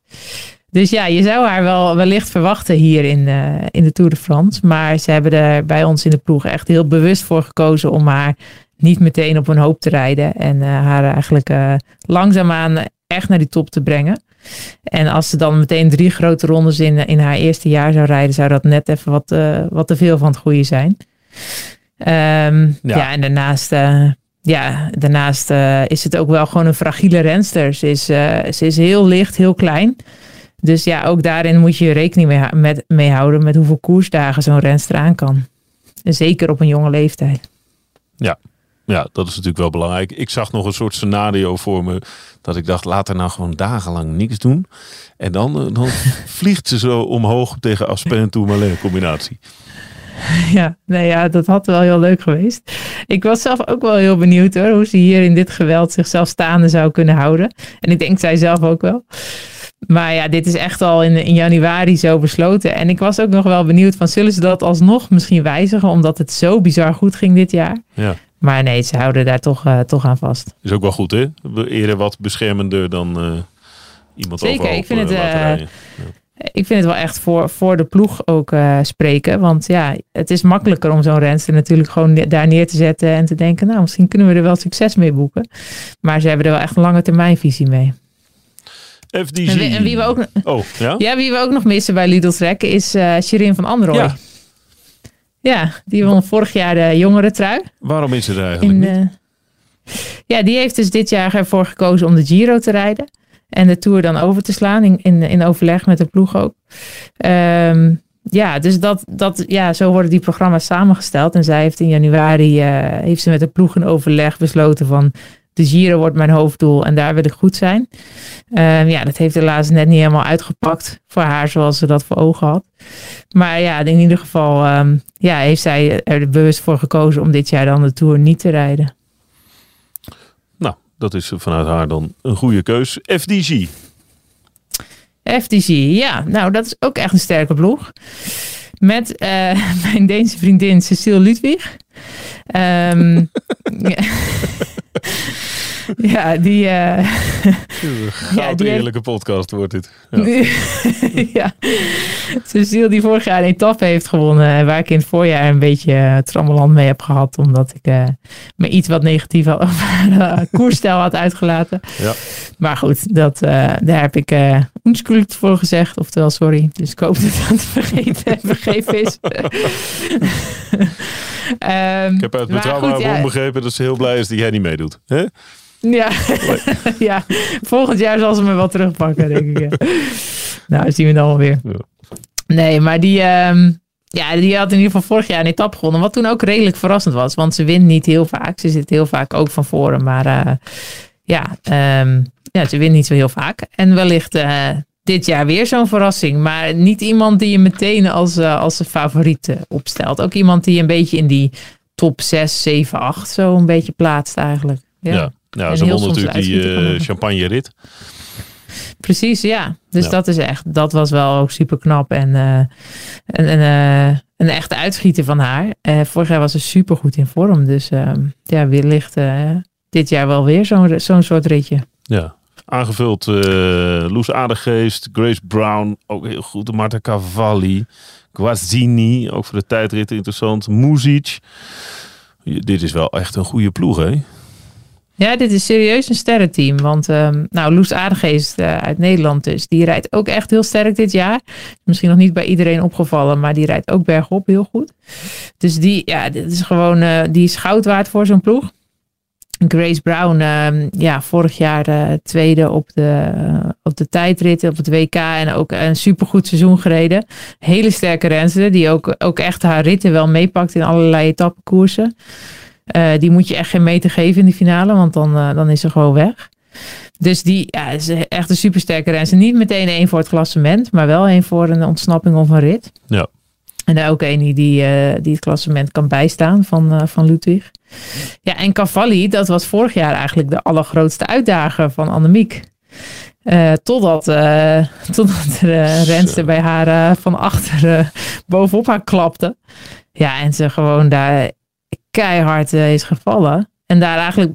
Dus ja, je zou haar wel wellicht verwachten hier in, uh, in de Tour de France. Maar ze hebben er bij ons in de ploeg echt heel bewust voor gekozen om haar niet meteen op een hoop te rijden. En uh, haar eigenlijk uh, langzaamaan echt naar die top te brengen. En als ze dan meteen drie grote rondes in, in haar eerste jaar zou rijden, zou dat net even wat, wat te veel van het goede zijn. Um, ja. ja. en daarnaast ja, daarnaast is het ook wel gewoon een fragiele renster. Ze is, ze is heel licht, heel klein. Dus ja, ook daarin moet je rekening mee, met, mee houden met hoeveel koersdagen zo'n renster aan kan. En zeker op een jonge leeftijd. Ja, ja, dat is natuurlijk wel belangrijk. Ik zag nog een soort scenario voor me. Dat ik dacht, laat er nou gewoon dagenlang niks doen. En dan, eh, dan vliegt ze zo omhoog tegen Aspen en Tourmalet combinatie. Ja, nee, ja, dat had wel heel leuk geweest. Ik was zelf ook wel heel benieuwd hoor, hoe ze hier in dit geweld zichzelf staande zou kunnen houden. En ik denk zij zelf ook wel. Maar ja, dit is echt al in, in januari zo besloten. En ik was ook nog wel benieuwd van, zullen ze dat alsnog misschien wijzigen? Omdat het zo bizar goed ging dit jaar. Ja. Maar nee, ze houden daar toch, uh, toch aan vast. Is ook wel goed, hè? Eerder wat beschermender dan uh, iemand Zeker, ik vind, het, uh, ik vind het wel echt voor, voor de ploeg ook spreken. Want ja, het is makkelijker om zo'n renster natuurlijk gewoon daar neer te zetten en te denken, nou, misschien kunnen we er wel succes mee boeken. Maar ze hebben er wel echt een lange termijnvisie mee. FDG. En, wie, we ook, oh, ja? ja? wie we ook nog missen bij Lidl Trek is uh, Shirin van Androoy. Ja. ja, die won vorig jaar de jongere trui. Waarom is ze er eigenlijk niet? Uh, ja, die heeft dus dit jaar ervoor gekozen om de Giro te rijden. En de Tour dan over te slaan in, in, in overleg met de ploeg ook. Um, ja, dus dat, dat, ja, zo worden die programma's samengesteld. En zij heeft in januari uh, heeft ze met de ploeg in overleg besloten van de Giro wordt mijn hoofddoel en daar wil ik goed zijn. Uh, ja, dat heeft helaas net niet helemaal uitgepakt voor haar zoals ze dat voor ogen had. Maar ja, in ieder geval um, ja, heeft zij er bewust voor gekozen om dit jaar dan de Tour niet te rijden. Nou, dat is vanuit haar dan een goede keus. FDG. FDG, ja. Nou, dat is ook echt een sterke ploeg. Met uh, mijn Deense vriendin Cecile Ludwig. Um, ja, die... Uh, ja, die eerlijke podcast wordt dit. Ja. ja. Cecile die vorig jaar een etappe heeft gewonnen. Waar ik in het voorjaar een beetje uh, trammeland mee heb gehad. Omdat ik uh, me iets wat negatief had over koersstijl had uitgelaten. Ja. Maar goed, dat, daar heb ik uh, voor gezegd. Oftewel, sorry. Dus ik hoop dat het vergeten en vergeven is. um, ik heb uit betrouwbare bron begrepen dat ze heel blij is dat jij niet meedoet. Hè? Ja. ja, volgend jaar zal ze me wel terugpakken, denk ik. nou, zien we dan wel weer. Nee, maar die, um, ja, die had in ieder geval vorig jaar een etappe gewonnen. Wat toen ook redelijk verrassend was, want ze wint niet heel vaak. Ze zit heel vaak ook van voren, maar uh, ja, um, ja, ze wint niet zo heel vaak. En wellicht uh, dit jaar weer zo'n verrassing. Maar niet iemand die je meteen als, uh, als een favoriet opstelt. Ook iemand die een beetje in die top 6, 7, 8 zo een beetje plaatst eigenlijk. Ja. ja. Ja, ze won natuurlijk die uh, champagne rit. Precies, ja. Dus dat is echt, dat was wel ook super knap. En uh, een, een, uh, een echte uitschieter van haar. vorig jaar was ze super goed in vorm. Dus ehm, ja, wellicht dit jaar wel weer zo'n zo'n soort ritje. Ja, aangevuld Loes Aardegeest, Grace Brown, ook heel goed. Marta Cavalli, Guazzini, ook voor de tijdrit interessant. Muzic. Dit is wel echt een goede ploeg, hè? Ja, dit is serieus een sterrenteam. Want um, nou, Loes Aardegeest uh, uit Nederland dus, die rijdt ook echt heel sterk dit jaar. Misschien nog niet bij iedereen opgevallen, maar die rijdt ook bergop heel goed. Dus die, ja, dit is gewoon, uh, die is goud waard voor zo'n ploeg. Grace Brown, uh, ja, vorig jaar uh, tweede op de, op de tijdrit, op het WK en ook een supergoed seizoen gereden. Hele sterke renster, die ook, ook echt haar ritten wel meepakt in allerlei etappekoersen. Uh, die moet je echt geen meter geven in de finale, want dan, uh, dan is ze gewoon weg. Dus die ja, is echt een supersterke renster. Niet meteen één voor het klassement, maar wel één voor een ontsnapping of een rit. Ja. En ook één die, uh, die het klassement kan bijstaan van, van Ludwig. Ja, en Cavalli, dat was vorig jaar eigenlijk de allergrootste uitdager van Annemiek. totdat, totdat de renster bij haar van achter bovenop haar klapte. Ja, en ze gewoon daar keihard uh, is gevallen. En daar eigenlijk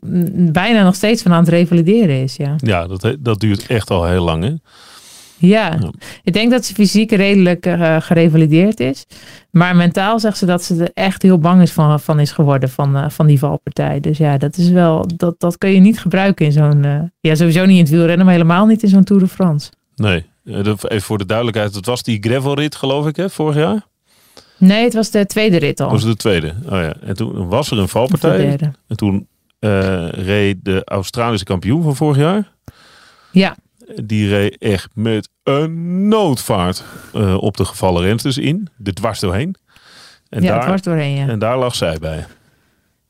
bijna nog steeds van aan het revalideren is. Ja, ja dat, dat duurt echt al heel lang. Hè? Ja. ik denk dat ze fysiek redelijk uh, gerevalideerd is. Maar mentaal zegt ze dat ze er echt heel bang is van, van is geworden van, uh, van die valpartij. Dus ja, dat is wel, dat, dat kun je niet gebruiken in zo'n, uh, ja sowieso niet in het wielrennen, maar helemaal niet in zo'n Tour de France. Nee, even voor de duidelijkheid, het was die gravelrit geloof ik hè, vorig jaar? Nee, het was de tweede rit al. Was het de tweede? Oh ja. En toen was er een valpartij. En toen reed de Australische kampioen van vorig jaar. Ja. Die reed echt met een noodvaart op de gevallen rensters in. De dwars doorheen. En ja, daar, dwars doorheen, ja. En daar lag zij bij.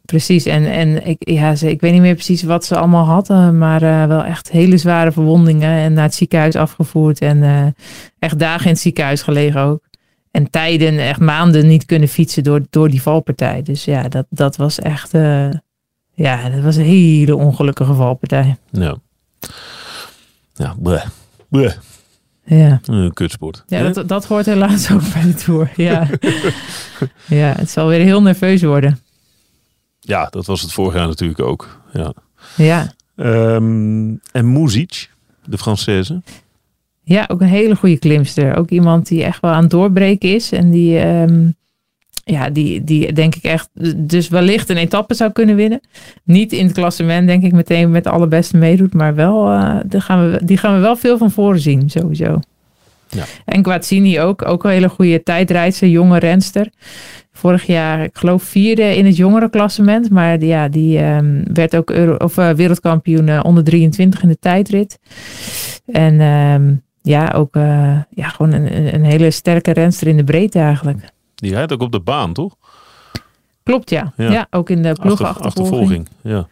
Precies, en, en ik, ja, ze, ik weet niet meer precies wat ze allemaal hadden, maar uh, wel echt hele zware verwondingen en naar het ziekenhuis afgevoerd en uh, echt dagen in het ziekenhuis gelegen ook. En tijden, echt maanden niet kunnen fietsen door, door die valpartij. Dus ja, dat, dat was echt, uh, ja, dat was een hele ongelukkige valpartij. Ja. Ja, bleh. bleh. Ja. Een kutsport. Ja, dat, dat hoort helaas ook bij de Tour. Ja. ja, het zal weer heel nerveus worden. Ja, dat was het vorig jaar natuurlijk ook. Ja. ja. Um, en Muzic, de Française. Ja, ook een hele goede klimster. Ook iemand die echt wel aan het doorbreken is. En die, um, ja, die, die denk ik echt dus wellicht een etappe zou kunnen winnen. Niet in het klassement denk ik meteen met de allerbeste meedoet. Maar wel, uh, die, gaan we, die gaan we wel veel van voren zien sowieso. Ja. En Guazzini ook, ook een hele goede tijdrijdster, jonge renster. Vorig jaar, ik geloof, vierde in het jongerenklassement. Maar die, ja, die um, werd ook Euro of, uh, wereldkampioen uh, onder 23 in de tijdrit. En um, ja, ook uh, ja, gewoon een, een hele sterke renster in de breedte eigenlijk. Die rijdt ook op de baan, toch? Klopt, ja. Ja, ja ook in de ploegenachtervolging. Ja.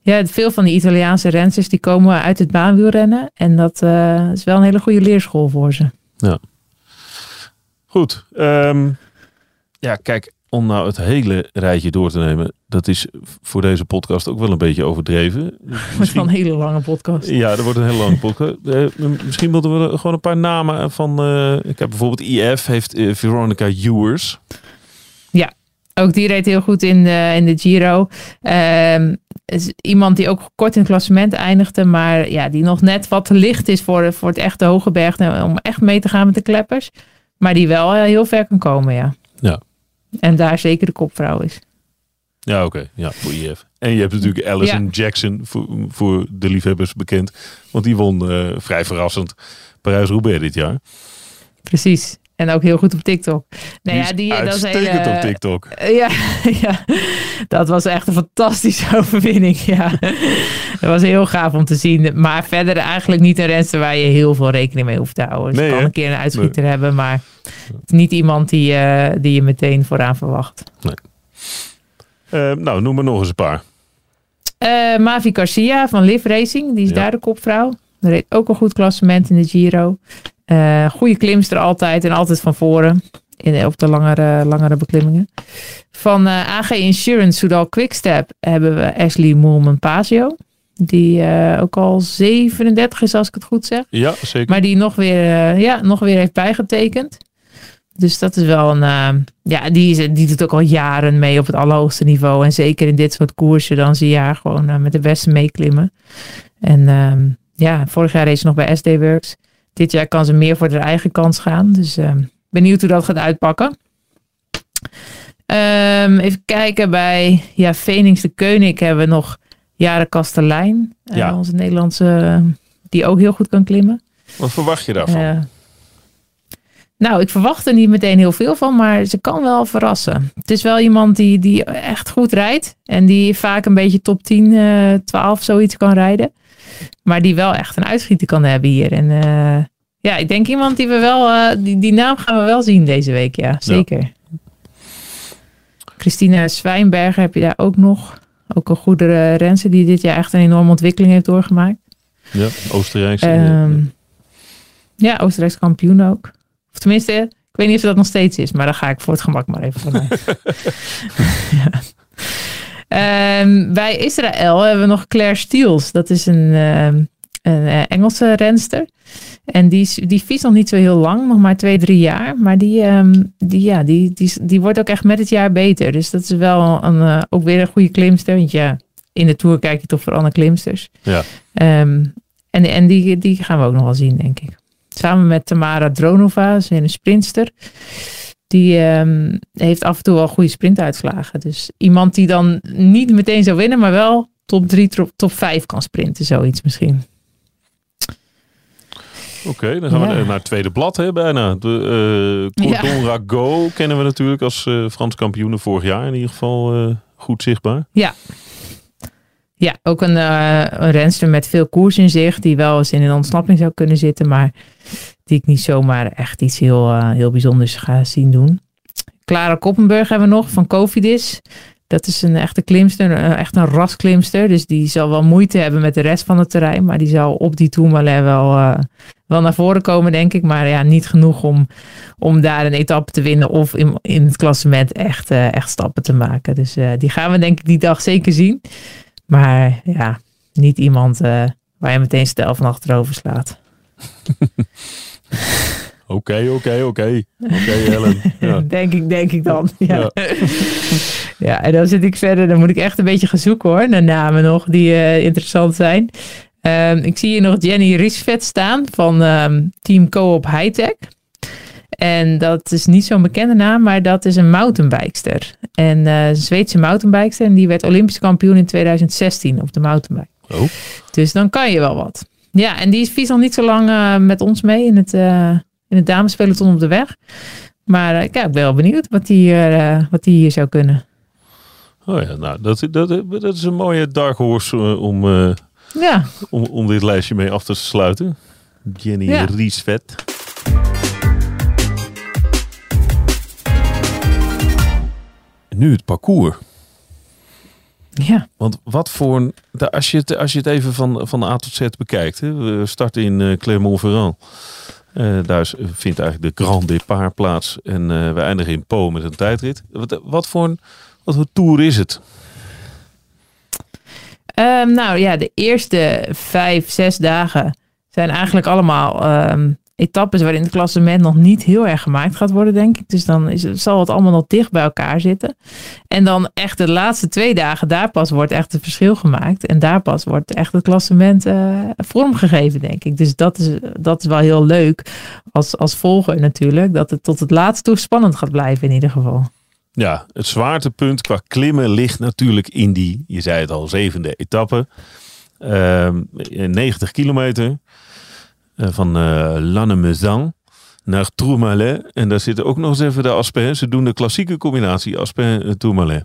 Ja, veel van die Italiaanse rensters die komen uit het baanwielrennen. En dat uh, is wel een hele goede leerschool voor ze. Ja. Goed. Um, ja, kijk, om nou het hele rijtje door te nemen, dat is voor deze podcast ook wel een beetje overdreven. Het wordt wel een hele lange podcast. Ja, dat wordt een hele lange podcast. Uh, misschien moeten we gewoon een paar namen van. Uh, ik heb bijvoorbeeld IF, heeft uh, Veronica Ewers. Ja, ook die reed heel goed in de, in de Giro. Um, is iemand die ook kort in het klassement eindigde, maar ja, die nog net wat te licht is voor, voor het echte hoge berg om echt mee te gaan met de kleppers. Maar die wel heel ver kan komen, ja. Ja. En daar zeker de kopvrouw is. Ja, oké. Ja, voor IF. En je hebt natuurlijk Alison Jackson voor, voor de liefhebbers bekend. Want die won uh, vrij verrassend Parijs-Roubaix dit jaar. Precies. En ook heel goed op TikTok. Nou ja, die, dat is hele, op TikTok. Ja, ja, dat was echt een fantastische overwinning. Ja. dat was heel gaaf om te zien. Maar verder eigenlijk niet een renster waar je heel veel rekening mee hoeft te houden. Ze nee, kan een keer een uitschieter hebben, maar niet iemand die, uh, die je meteen vooraan verwacht. Nee. Uh, nou, noem maar nog eens een paar. Uh, Mavi Garcia van Liv Racing, die is daar de kopvrouw. Er reed ook een goed klassement in de Giro. Uh, goede klimster altijd en altijd van voren. In, op de langere, langere beklimmingen. Van uh, AG Insurance Soudal Quickstep hebben we Ashley Moolman Pasio. Die uh, ook al 37 is, als ik het goed zeg. Ja, zeker. Maar die nog weer, ja, nog weer heeft bijgetekend. Dus dat is wel een. ja, die, die doet ook al jaren mee op het allerhoogste niveau. En zeker in dit soort koersen, dan zie je haar gewoon met de beste meeklimmen. En ehm, ja, vorig jaar race ze nog bij SD Works dit jaar kan ze meer voor de eigen kans gaan. Dus uh, benieuwd hoe dat gaat uitpakken. Um, even kijken bij ja, Phoenix de Koning hebben we nog Jaren Kastelein. Uh, ja. Onze Nederlandse, die ook heel goed kan klimmen. Wat verwacht je daarvan? Uh, nou, ik verwacht er niet meteen heel veel van, maar ze kan wel verrassen. Het is wel iemand die, die echt goed rijdt. En die vaak een beetje top 10, 12 zoiets kan rijden. Maar die wel echt een uitschieter kan hebben hier. En uh, ja, ik denk iemand die we wel, uh, die, die naam gaan we wel zien deze week. Ja, zeker. Ja. Christina Zwijnberger heb je daar ook nog. Ook een goede renser die dit jaar echt een enorme ontwikkeling heeft doorgemaakt. Ja, Oostenrijkse. Um, ja, Oostenrijkse kampioen ook. Of tenminste, ik weet niet of dat nog steeds is, maar daar ga ik voor het gemak maar even vanuit. ja. Um, bij Israël hebben we nog Claire Steels. Dat is een, uh, een uh, Engelse renster. En die, die fietst nog niet zo heel lang, nog maar twee, drie jaar. Maar die, um, die, ja, die, die, die wordt ook echt met het jaar beter. Dus dat is wel een, uh, ook weer een goede klimster. Want ja, in de Tour kijk je toch voor andere klimsters. Ja. Um, en en die, die gaan we ook nog wel zien, denk ik. Samen met Tamara Dronova, ze is een sprinter die um, heeft af en toe wel goede sprintuitslagen. Dus iemand die dan niet meteen zou winnen, maar wel top 3, top, top 5 kan sprinten, zoiets misschien. Oké, okay, dan gaan ja. we naar het tweede blad hè, bijna. De, uh, Cordon ja. Rago kennen we natuurlijk als uh, Frans kampioen vorig jaar in ieder geval uh, goed zichtbaar. Ja. Ja, ook een, een renster met veel koers in zich, die wel eens in een ontsnapping zou kunnen zitten, maar die ik niet zomaar echt iets heel, uh, heel bijzonders ga zien doen. Clara Koppenburg hebben we nog van Cofidis. Dat is een echte klimster, echt een rasklimster. Dus die zal wel moeite hebben met de rest van het terrein. Maar die zal op die Tourmalet wel, uh, wel naar voren komen, denk ik. Maar ja, niet genoeg om, om daar een etappe te winnen of in, in het klassement echt, echt stappen te maken. Dus die gaan we denk ik die dag zeker zien. Maar ja, niet iemand waar je meteen stel van achterover slaat. Oké, oké, oké. Oké, Helen. Ja. denk ik, denk ik dan. Ja. ja. ja. en dan zit ik verder. Dan moet ik echt een beetje gaan zoeken hoor. Naar namen nog die uh, interessant zijn. Um, ik zie hier nog Jenny Riesvet staan van um, Team Co-op Hightech. En dat is niet zo'n bekende naam, maar dat is een mountainbikester. En uh, een Zweedse mountainbikester. En die werd Olympisch kampioen in 2016 op de mountainbike. Oh. Dus dan kan je wel wat. Ja, en die is vies al niet zo lang uh, met ons mee in het, uh, in het damespeloton op de weg. Maar ik ben wel benieuwd wat die, hier, wat die hier zou kunnen. Oh ja, nou, dat, dat, dat is een mooie dark horse om, ja. om, om dit lijstje mee af te sluiten. Jenny ja. Riesvet. Nu het parcours. Ja. Want wat voor een. Als je het, als je het even van, van A tot Z bekijkt. Hè, we starten in uh, Clermont-Ferrand. Uh, daar vindt eigenlijk de Grand Départ plaats. En uh, we eindigen in Po met een tijdrit. Wat, wat, voor een wat voor tour is het? Um, nou ja, de eerste vijf, zes dagen zijn eigenlijk allemaal um, etappes waarin het klassement nog niet heel erg gemaakt gaat worden, denk ik. Dus dan is zal het allemaal nog dicht bij elkaar zitten. En dan echt de laatste twee dagen, daar pas wordt echt het verschil gemaakt. En daar pas wordt echt het klassement uh, vormgegeven, denk ik. Dus dat is, dat is wel heel leuk als, als volger natuurlijk. Dat het tot het laatste toe spannend gaat blijven in ieder geval. Ja, het zwaartepunt qua klimmen ligt natuurlijk in die, je zei het al, zevende etappe. Uh, 90 kilometer. Uh, van uh, Lannemezang naar Tourmalet. En daar zitten ook nog eens even de Aspen. Ze doen de klassieke combinatie Aspen-Tourmalet.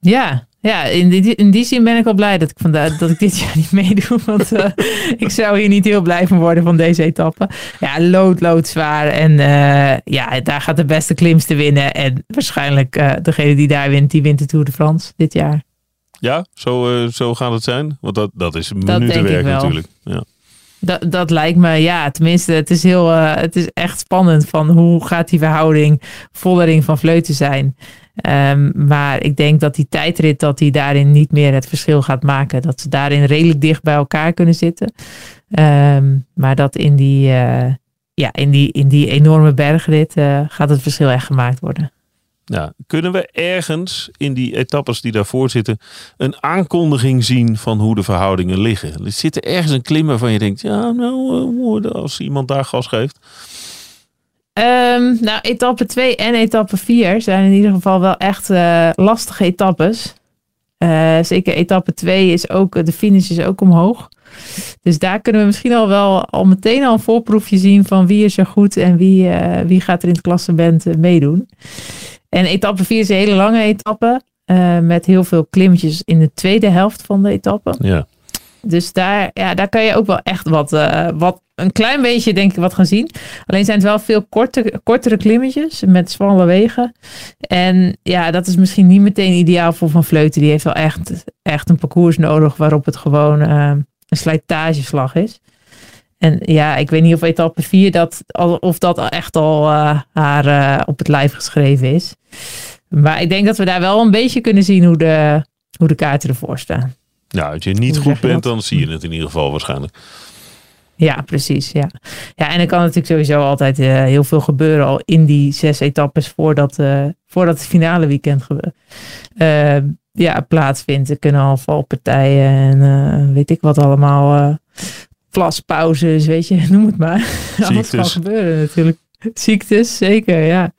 Ja, ja in, die, in die zin ben ik wel blij dat ik, vandaag, dat ik dit jaar niet meedoe. Want uh, ik zou hier niet heel blij van worden van deze etappe. Ja, lood, lood zwaar. En uh, ja, daar gaat de beste klimste winnen. En waarschijnlijk uh, degene die daar wint, die wint de Tour de France dit jaar. Ja, zo, zo gaat het zijn. Want dat, dat is minutenwerk natuurlijk. Ja. Dat, dat lijkt me, ja, tenminste, het is heel, uh, het is echt spannend van hoe gaat die verhouding Vollering van Vleuten zijn. Um, maar ik denk dat die tijdrit, dat die daarin niet meer het verschil gaat maken. Dat ze daarin redelijk dicht bij elkaar kunnen zitten. Um, maar dat in die, uh, ja, in die, in die enorme bergrit uh, gaat het verschil echt gemaakt worden. Ja, kunnen we ergens in die etappes die daarvoor zitten een aankondiging zien van hoe de verhoudingen liggen? Er zit er ergens een klim waarvan je denkt, ja, nou, als iemand daar gas geeft. Um, nou, etappe 2 en etappe 4 zijn in ieder geval wel echt uh, lastige etappes. Uh, zeker etappe 2 is ook, de finish is ook omhoog. Dus daar kunnen we misschien al wel al meteen al een voorproefje zien van wie is er goed en wie, wie gaat er in het klassement meedoen. En etappe 4 is een hele lange etappe. Uh, met heel veel klimmetjes in de tweede helft van de etappe. Ja. Dus daar, ja, daar kan je ook wel echt wat, uh, wat, een klein beetje denk ik wat gaan zien. Alleen zijn het wel veel korte, kortere klimmetjes met smalle wegen. En ja, dat is misschien niet meteen ideaal voor Van Vleuten. Die heeft wel echt, echt een parcours nodig waarop het gewoon uh, een slijtageslag is. En ja, ik weet niet of etappe 4 dat, of dat echt al uh, haar uh, op het lijf geschreven is. Maar ik denk dat we daar wel een beetje kunnen zien hoe de, hoe de kaarten ervoor staan. Ja, als je niet hoe goed bent, dan zie je het in ieder geval waarschijnlijk. Ja, precies. Ja, ja en er kan natuurlijk sowieso altijd uh, heel veel gebeuren al in die zes etappes voordat, voordat het finale weekend ja, plaatsvindt. Er kunnen al valpartijen en weet ik wat allemaal plaspauzes, weet je, noem het maar. Alles kan gebeuren natuurlijk. Ziektes, zeker, ja.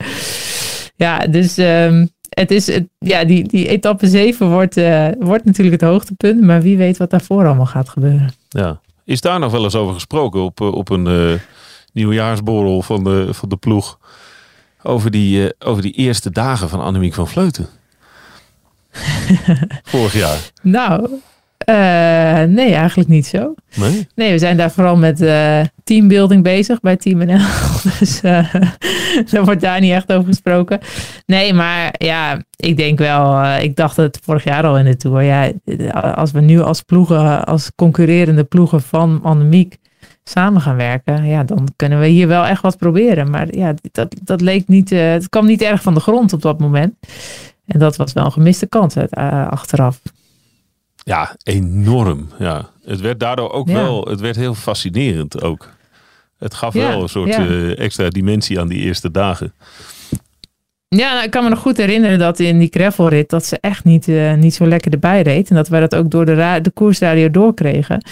Ja, dus um, het is, het, ja, die, die etappe 7 wordt, uh, wordt natuurlijk het hoogtepunt, maar wie weet wat daarvoor allemaal gaat gebeuren. Ja, is daar nog wel eens over gesproken op, op een uh, nieuwjaarsborrel van de, van de ploeg? Over die, uh, over die eerste dagen van Annemiek van Vleuten? Vorig jaar. Nou, nee, eigenlijk niet zo. Nee? Nee, we zijn daar vooral met uh, teambuilding bezig bij Team NL. dus uh, daar wordt daar niet echt over gesproken. Nee, maar ja, ik denk wel, ik dacht het vorig jaar al in de Tour. Ja, als we nu als ploegen, als concurrerende ploegen van Annemiek samen gaan werken, ja, dan kunnen we hier wel echt wat proberen. Maar ja, dat, dat leek niet, het kwam niet erg van de grond op dat moment. En dat was wel een gemiste kans uit, achteraf. Ja, enorm. Ja. Het werd daardoor ook wel, het werd heel fascinerend ook. Het gaf wel een soort uh, extra dimensie aan die eerste dagen. Ja, nou, ik kan me nog goed herinneren dat in die gravelrit dat ze echt niet, uh, niet zo lekker erbij reed. En dat wij dat ook door de, de koersradio doorkregen.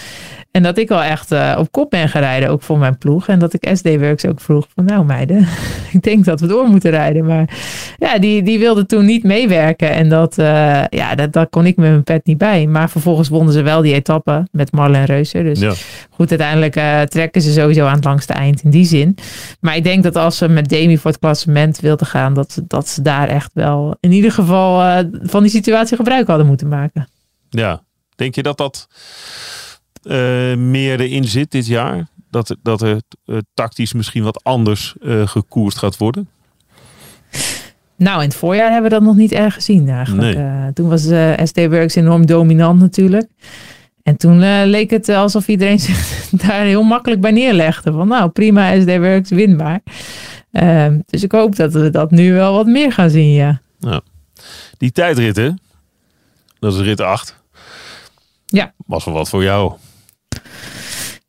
En dat ik al echt uh, op kop ben gereden, ook voor mijn ploeg. En dat ik SD-Works ook vroeg van nou meiden, ik denk dat we door moeten rijden. Maar ja, die, die wilde toen niet meewerken. En dat, uh, ja, dat, dat kon ik met mijn pet niet bij. Maar vervolgens wonnen ze wel die etappe met Marlen Reuser. Dus ja. goed, uiteindelijk uh, trekken ze sowieso aan het langste eind in die zin. Maar ik denk dat als ze met Demi voor het klassement wilden gaan, dat ze, dat ze daar echt wel in ieder geval van die situatie gebruik hadden moeten maken. Ja, denk je dat dat meer erin zit dit jaar? Dat, dat er uh, tactisch misschien wat anders uh, gekoerst gaat worden? Nou, in het voorjaar hebben we dat nog niet erg gezien eigenlijk. Nee. toen was SD Works enorm dominant natuurlijk. En toen leek het alsof iedereen zich daar heel makkelijk bij neerlegde. Van nou, prima, SD Works winbaar. Ehm, dus ik hoop dat we dat nu wel wat meer gaan zien, ja. ja. Die tijdritten, dat is rit 8. Ja. Was wel wat voor jou.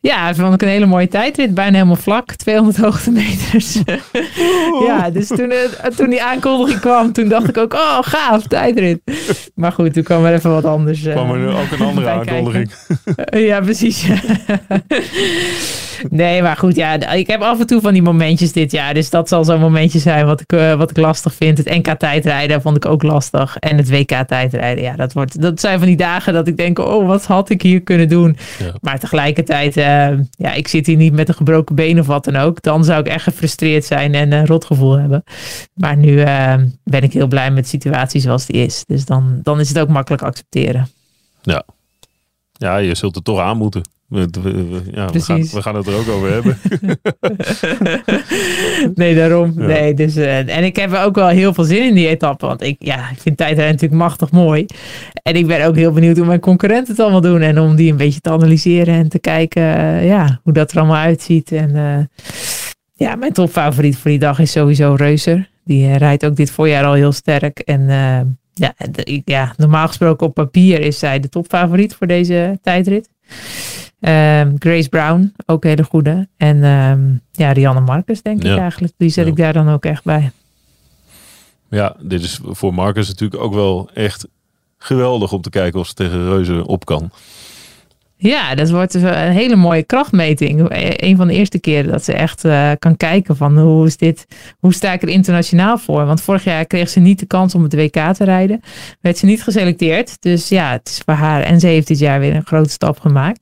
Ja, dat vond ik een hele mooie tijdrit. Bijna helemaal vlak. 200 hoogtemeters. ja, dus toen, uh, toen die aankondiging kwam, toen dacht ik ook, oh gaaf, tijdrit. Maar goed, toen kwam er even wat anders. Kwam er ook een andere aankondiging. ja, precies. Nee, maar goed, ja, ik heb af en toe van die momentjes dit jaar. Dus dat zal zo'n momentje zijn wat ik, uh, wat ik lastig vind. Het NK tijdrijden vond ik ook lastig. En het WK tijdrijden, ja, dat, wordt, dat zijn van die dagen dat ik denk, oh, wat had ik hier kunnen doen? Ja. Maar tegelijkertijd uh, ja, ik zit hier niet met een gebroken been of wat dan ook. Dan zou ik echt gefrustreerd zijn en een rotgevoel hebben. Maar nu uh, ben ik heel blij met de situatie zoals die is. Dus dan, dan is het ook makkelijk accepteren. Ja. Ja, je zult het toch aan moeten. Ja, we, gaan, we gaan het er ook over hebben. nee, daarom. Nee, dus, uh, en ik heb ook wel heel veel zin in die etappe. Want ik, ja, ik vind tijdrijden natuurlijk machtig mooi. En ik ben ook heel benieuwd hoe mijn concurrenten het allemaal doen. En om die een beetje te analyseren en te kijken uh, ja, hoe dat er allemaal uitziet. En uh, ja, mijn topfavoriet voor die dag is sowieso Reuser. Die rijdt ook dit voorjaar al heel sterk. En ja, de, ja, normaal gesproken op papier is zij de topfavoriet voor deze tijdrit. Um, Grace Brown, ook hele goede. En um, ja, Rianne Marcus, denk ik eigenlijk. Die zet ja. ik daar dan ook echt bij. Ja, dit is voor Marcus natuurlijk ook wel echt geweldig om te kijken of ze tegen Reuzen op kan. Ja, dat wordt een hele mooie krachtmeting. Een van de eerste keren dat ze echt uh, kan kijken van hoe is dit, hoe sta ik er internationaal voor? Want vorig jaar kreeg ze niet de kans om het WK te rijden. Werd ze niet geselecteerd. Dus ja, het is voor haar. En ze heeft dit jaar weer een grote stap gemaakt.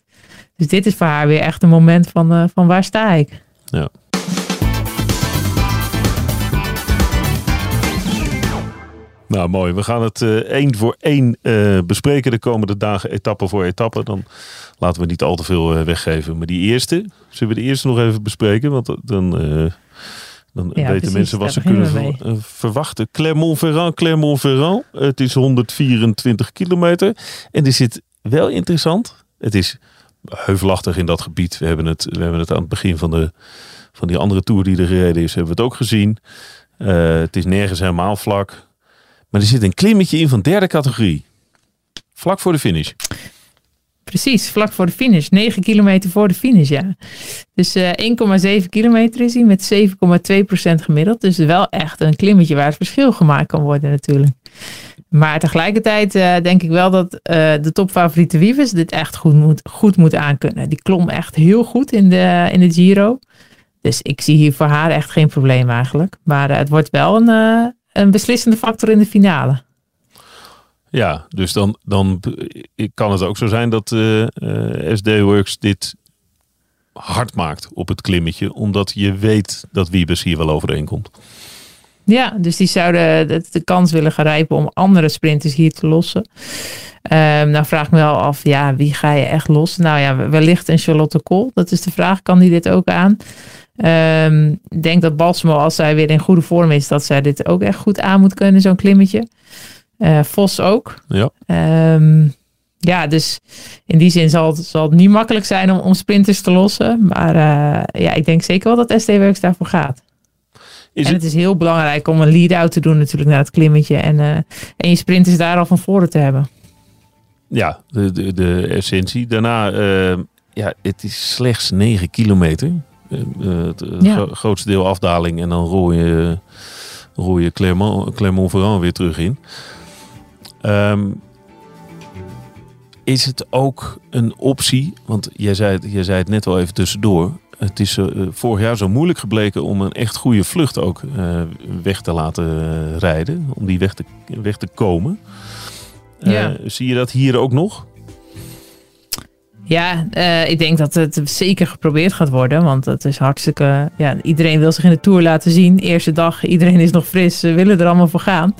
Dus dit is voor haar weer echt een moment van, uh, van waar sta ik? Ja. Nou, mooi. We gaan het uh, één voor één uh, bespreken de komende dagen, etappe voor etappe. Dan laten we niet al te veel uh, weggeven. Maar die eerste, zullen we de eerste nog even bespreken? Want dan, dan ja, weten mensen wat ze kunnen ver, verwachten. Clermont-Ferrand, Clermont-Ferrand. Het is 124 kilometer. En er zit wel interessant. Het is heuvelachtig in dat gebied. We hebben het, we hebben het aan het begin van, de, van die andere tour die er gereden is, hebben we het ook gezien. het is nergens helemaal vlak. Maar er zit een klimmetje in van derde categorie. Vlak voor de finish. Precies, vlak voor de finish. 9 kilometer voor de finish, ja. Dus uh, 1,7 kilometer is hij met 7,2% gemiddeld. Dus wel echt een klimmetje waar het verschil gemaakt kan worden natuurlijk. Maar tegelijkertijd uh, denk ik wel dat uh, de topfavoriete Wievers dit echt goed moet, goed moet aankunnen. Die klom echt heel goed in de, in de Giro. Dus ik zie hier voor haar echt geen probleem eigenlijk. Maar uh, het wordt wel een, een beslissende factor in de finale. Ja, dus dan, dan kan het ook zo zijn dat SD Works dit hard maakt op het klimmetje, omdat je weet dat Wiebes hier wel overheen komt. Ja, dus die zouden de, kans willen grijpen om andere sprinters hier te lossen. Um, nou vraag ik me wel af, ja, wie ga je echt los? Nou ja, wellicht een Charlotte Kool. Dat is de vraag, kan die dit ook aan? Um, ik denk dat Balsamo, als zij weer in goede vorm is, dat zij dit ook echt goed aan moet kunnen, zo'n klimmetje. Uh, Vos ook. Ja. Um, ja, dus in die zin zal het, zal het niet makkelijk zijn om, om sprinters te lossen. Maar uh, ja, ik denk zeker wel dat SD Works daarvoor gaat. Is en het... het is heel belangrijk om een lead-out te doen natuurlijk naar het klimmetje. En, uh, en je sprinters daar al van voren te hebben. Ja, de, de, de essentie. Daarna, uh, ja, het is slechts 9 kilometer. het ja. grootste deel afdaling en dan rol je, rol je Clermont, Clermont-Ferrand weer terug in. Um, is het ook een optie? Want jij zei, het, jij zei het net al even tussendoor. Het is uh, vorig jaar zo moeilijk gebleken om een echt goede vlucht ook uh, weg te laten rijden. Om die weg te, weg te komen. Ja. Zie je dat hier ook nog? Ja, uh, ik denk dat het zeker geprobeerd gaat worden. Want het is hartstikke. Ja, iedereen wil zich in de tour laten zien. Eerste dag, iedereen is nog fris. Ze willen er allemaal voor gaan.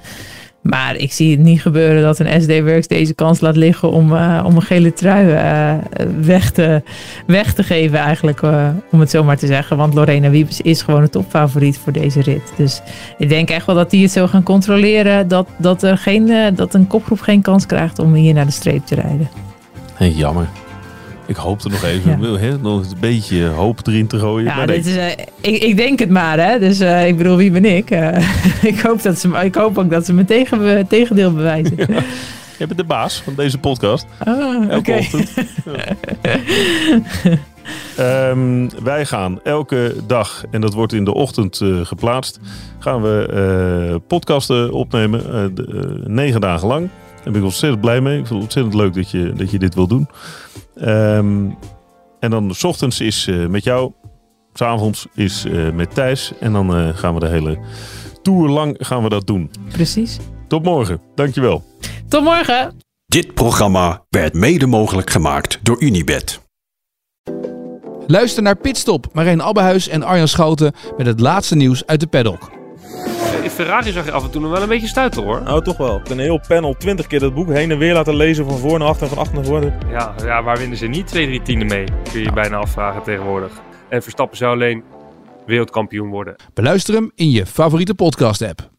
Maar ik zie het niet gebeuren dat een SD Works deze kans laat liggen om, uh, om een gele trui uh, weg, te, weg te geven, eigenlijk, uh, om het zo maar te zeggen. Want Lorena Wiebes is gewoon een topfavoriet voor deze rit. Dus ik denk echt wel dat die het zo gaan controleren dat, dat, er geen, dat een kopgroep geen kans krijgt om hier naar de streep te rijden. Hey, jammer. Ik hoopte nog even ja. hè, nog een beetje hoop erin te gooien. Ja, dit is, uh, ik, ik, denk het maar. Hè. Dus uh, ik bedoel, wie ben ik? Uh, ik, hoop dat ze, ik hoop ook dat ze mijn tegen, tegendeel bewijzen. Ja. Je bent de baas van deze podcast. Ah, Elke okay. ochtend. um, wij gaan elke dag, en dat wordt in de ochtend geplaatst, gaan we podcasten opnemen. negen dagen lang. Daar ben ik ontzettend blij mee. Ik vind het ontzettend leuk dat je, dat je dit wil doen. Um, en dan s ochtends is uh, met jou. S'avonds is uh, met Thijs. En dan uh, gaan we de hele tour lang gaan we dat doen. Precies. Tot morgen. Dankjewel. Tot morgen. Dit programma werd mede mogelijk gemaakt door Unibed. Luister naar Pitstop, Marijn Abbehuis en Arjan Schouten met het laatste nieuws uit de paddock. Ferrari zag je af en toe nog wel een beetje stuiten hoor. Nou, toch wel. Een heel panel 20 keer dat boek heen en weer laten lezen van voor naar achter en van achter naar voren. Ja, ja waar winnen ze niet twee, drie tienden mee? Kun je je bijna afvragen tegenwoordig. En Verstappen zou alleen wereldkampioen worden. Beluister hem in je favoriete podcast app.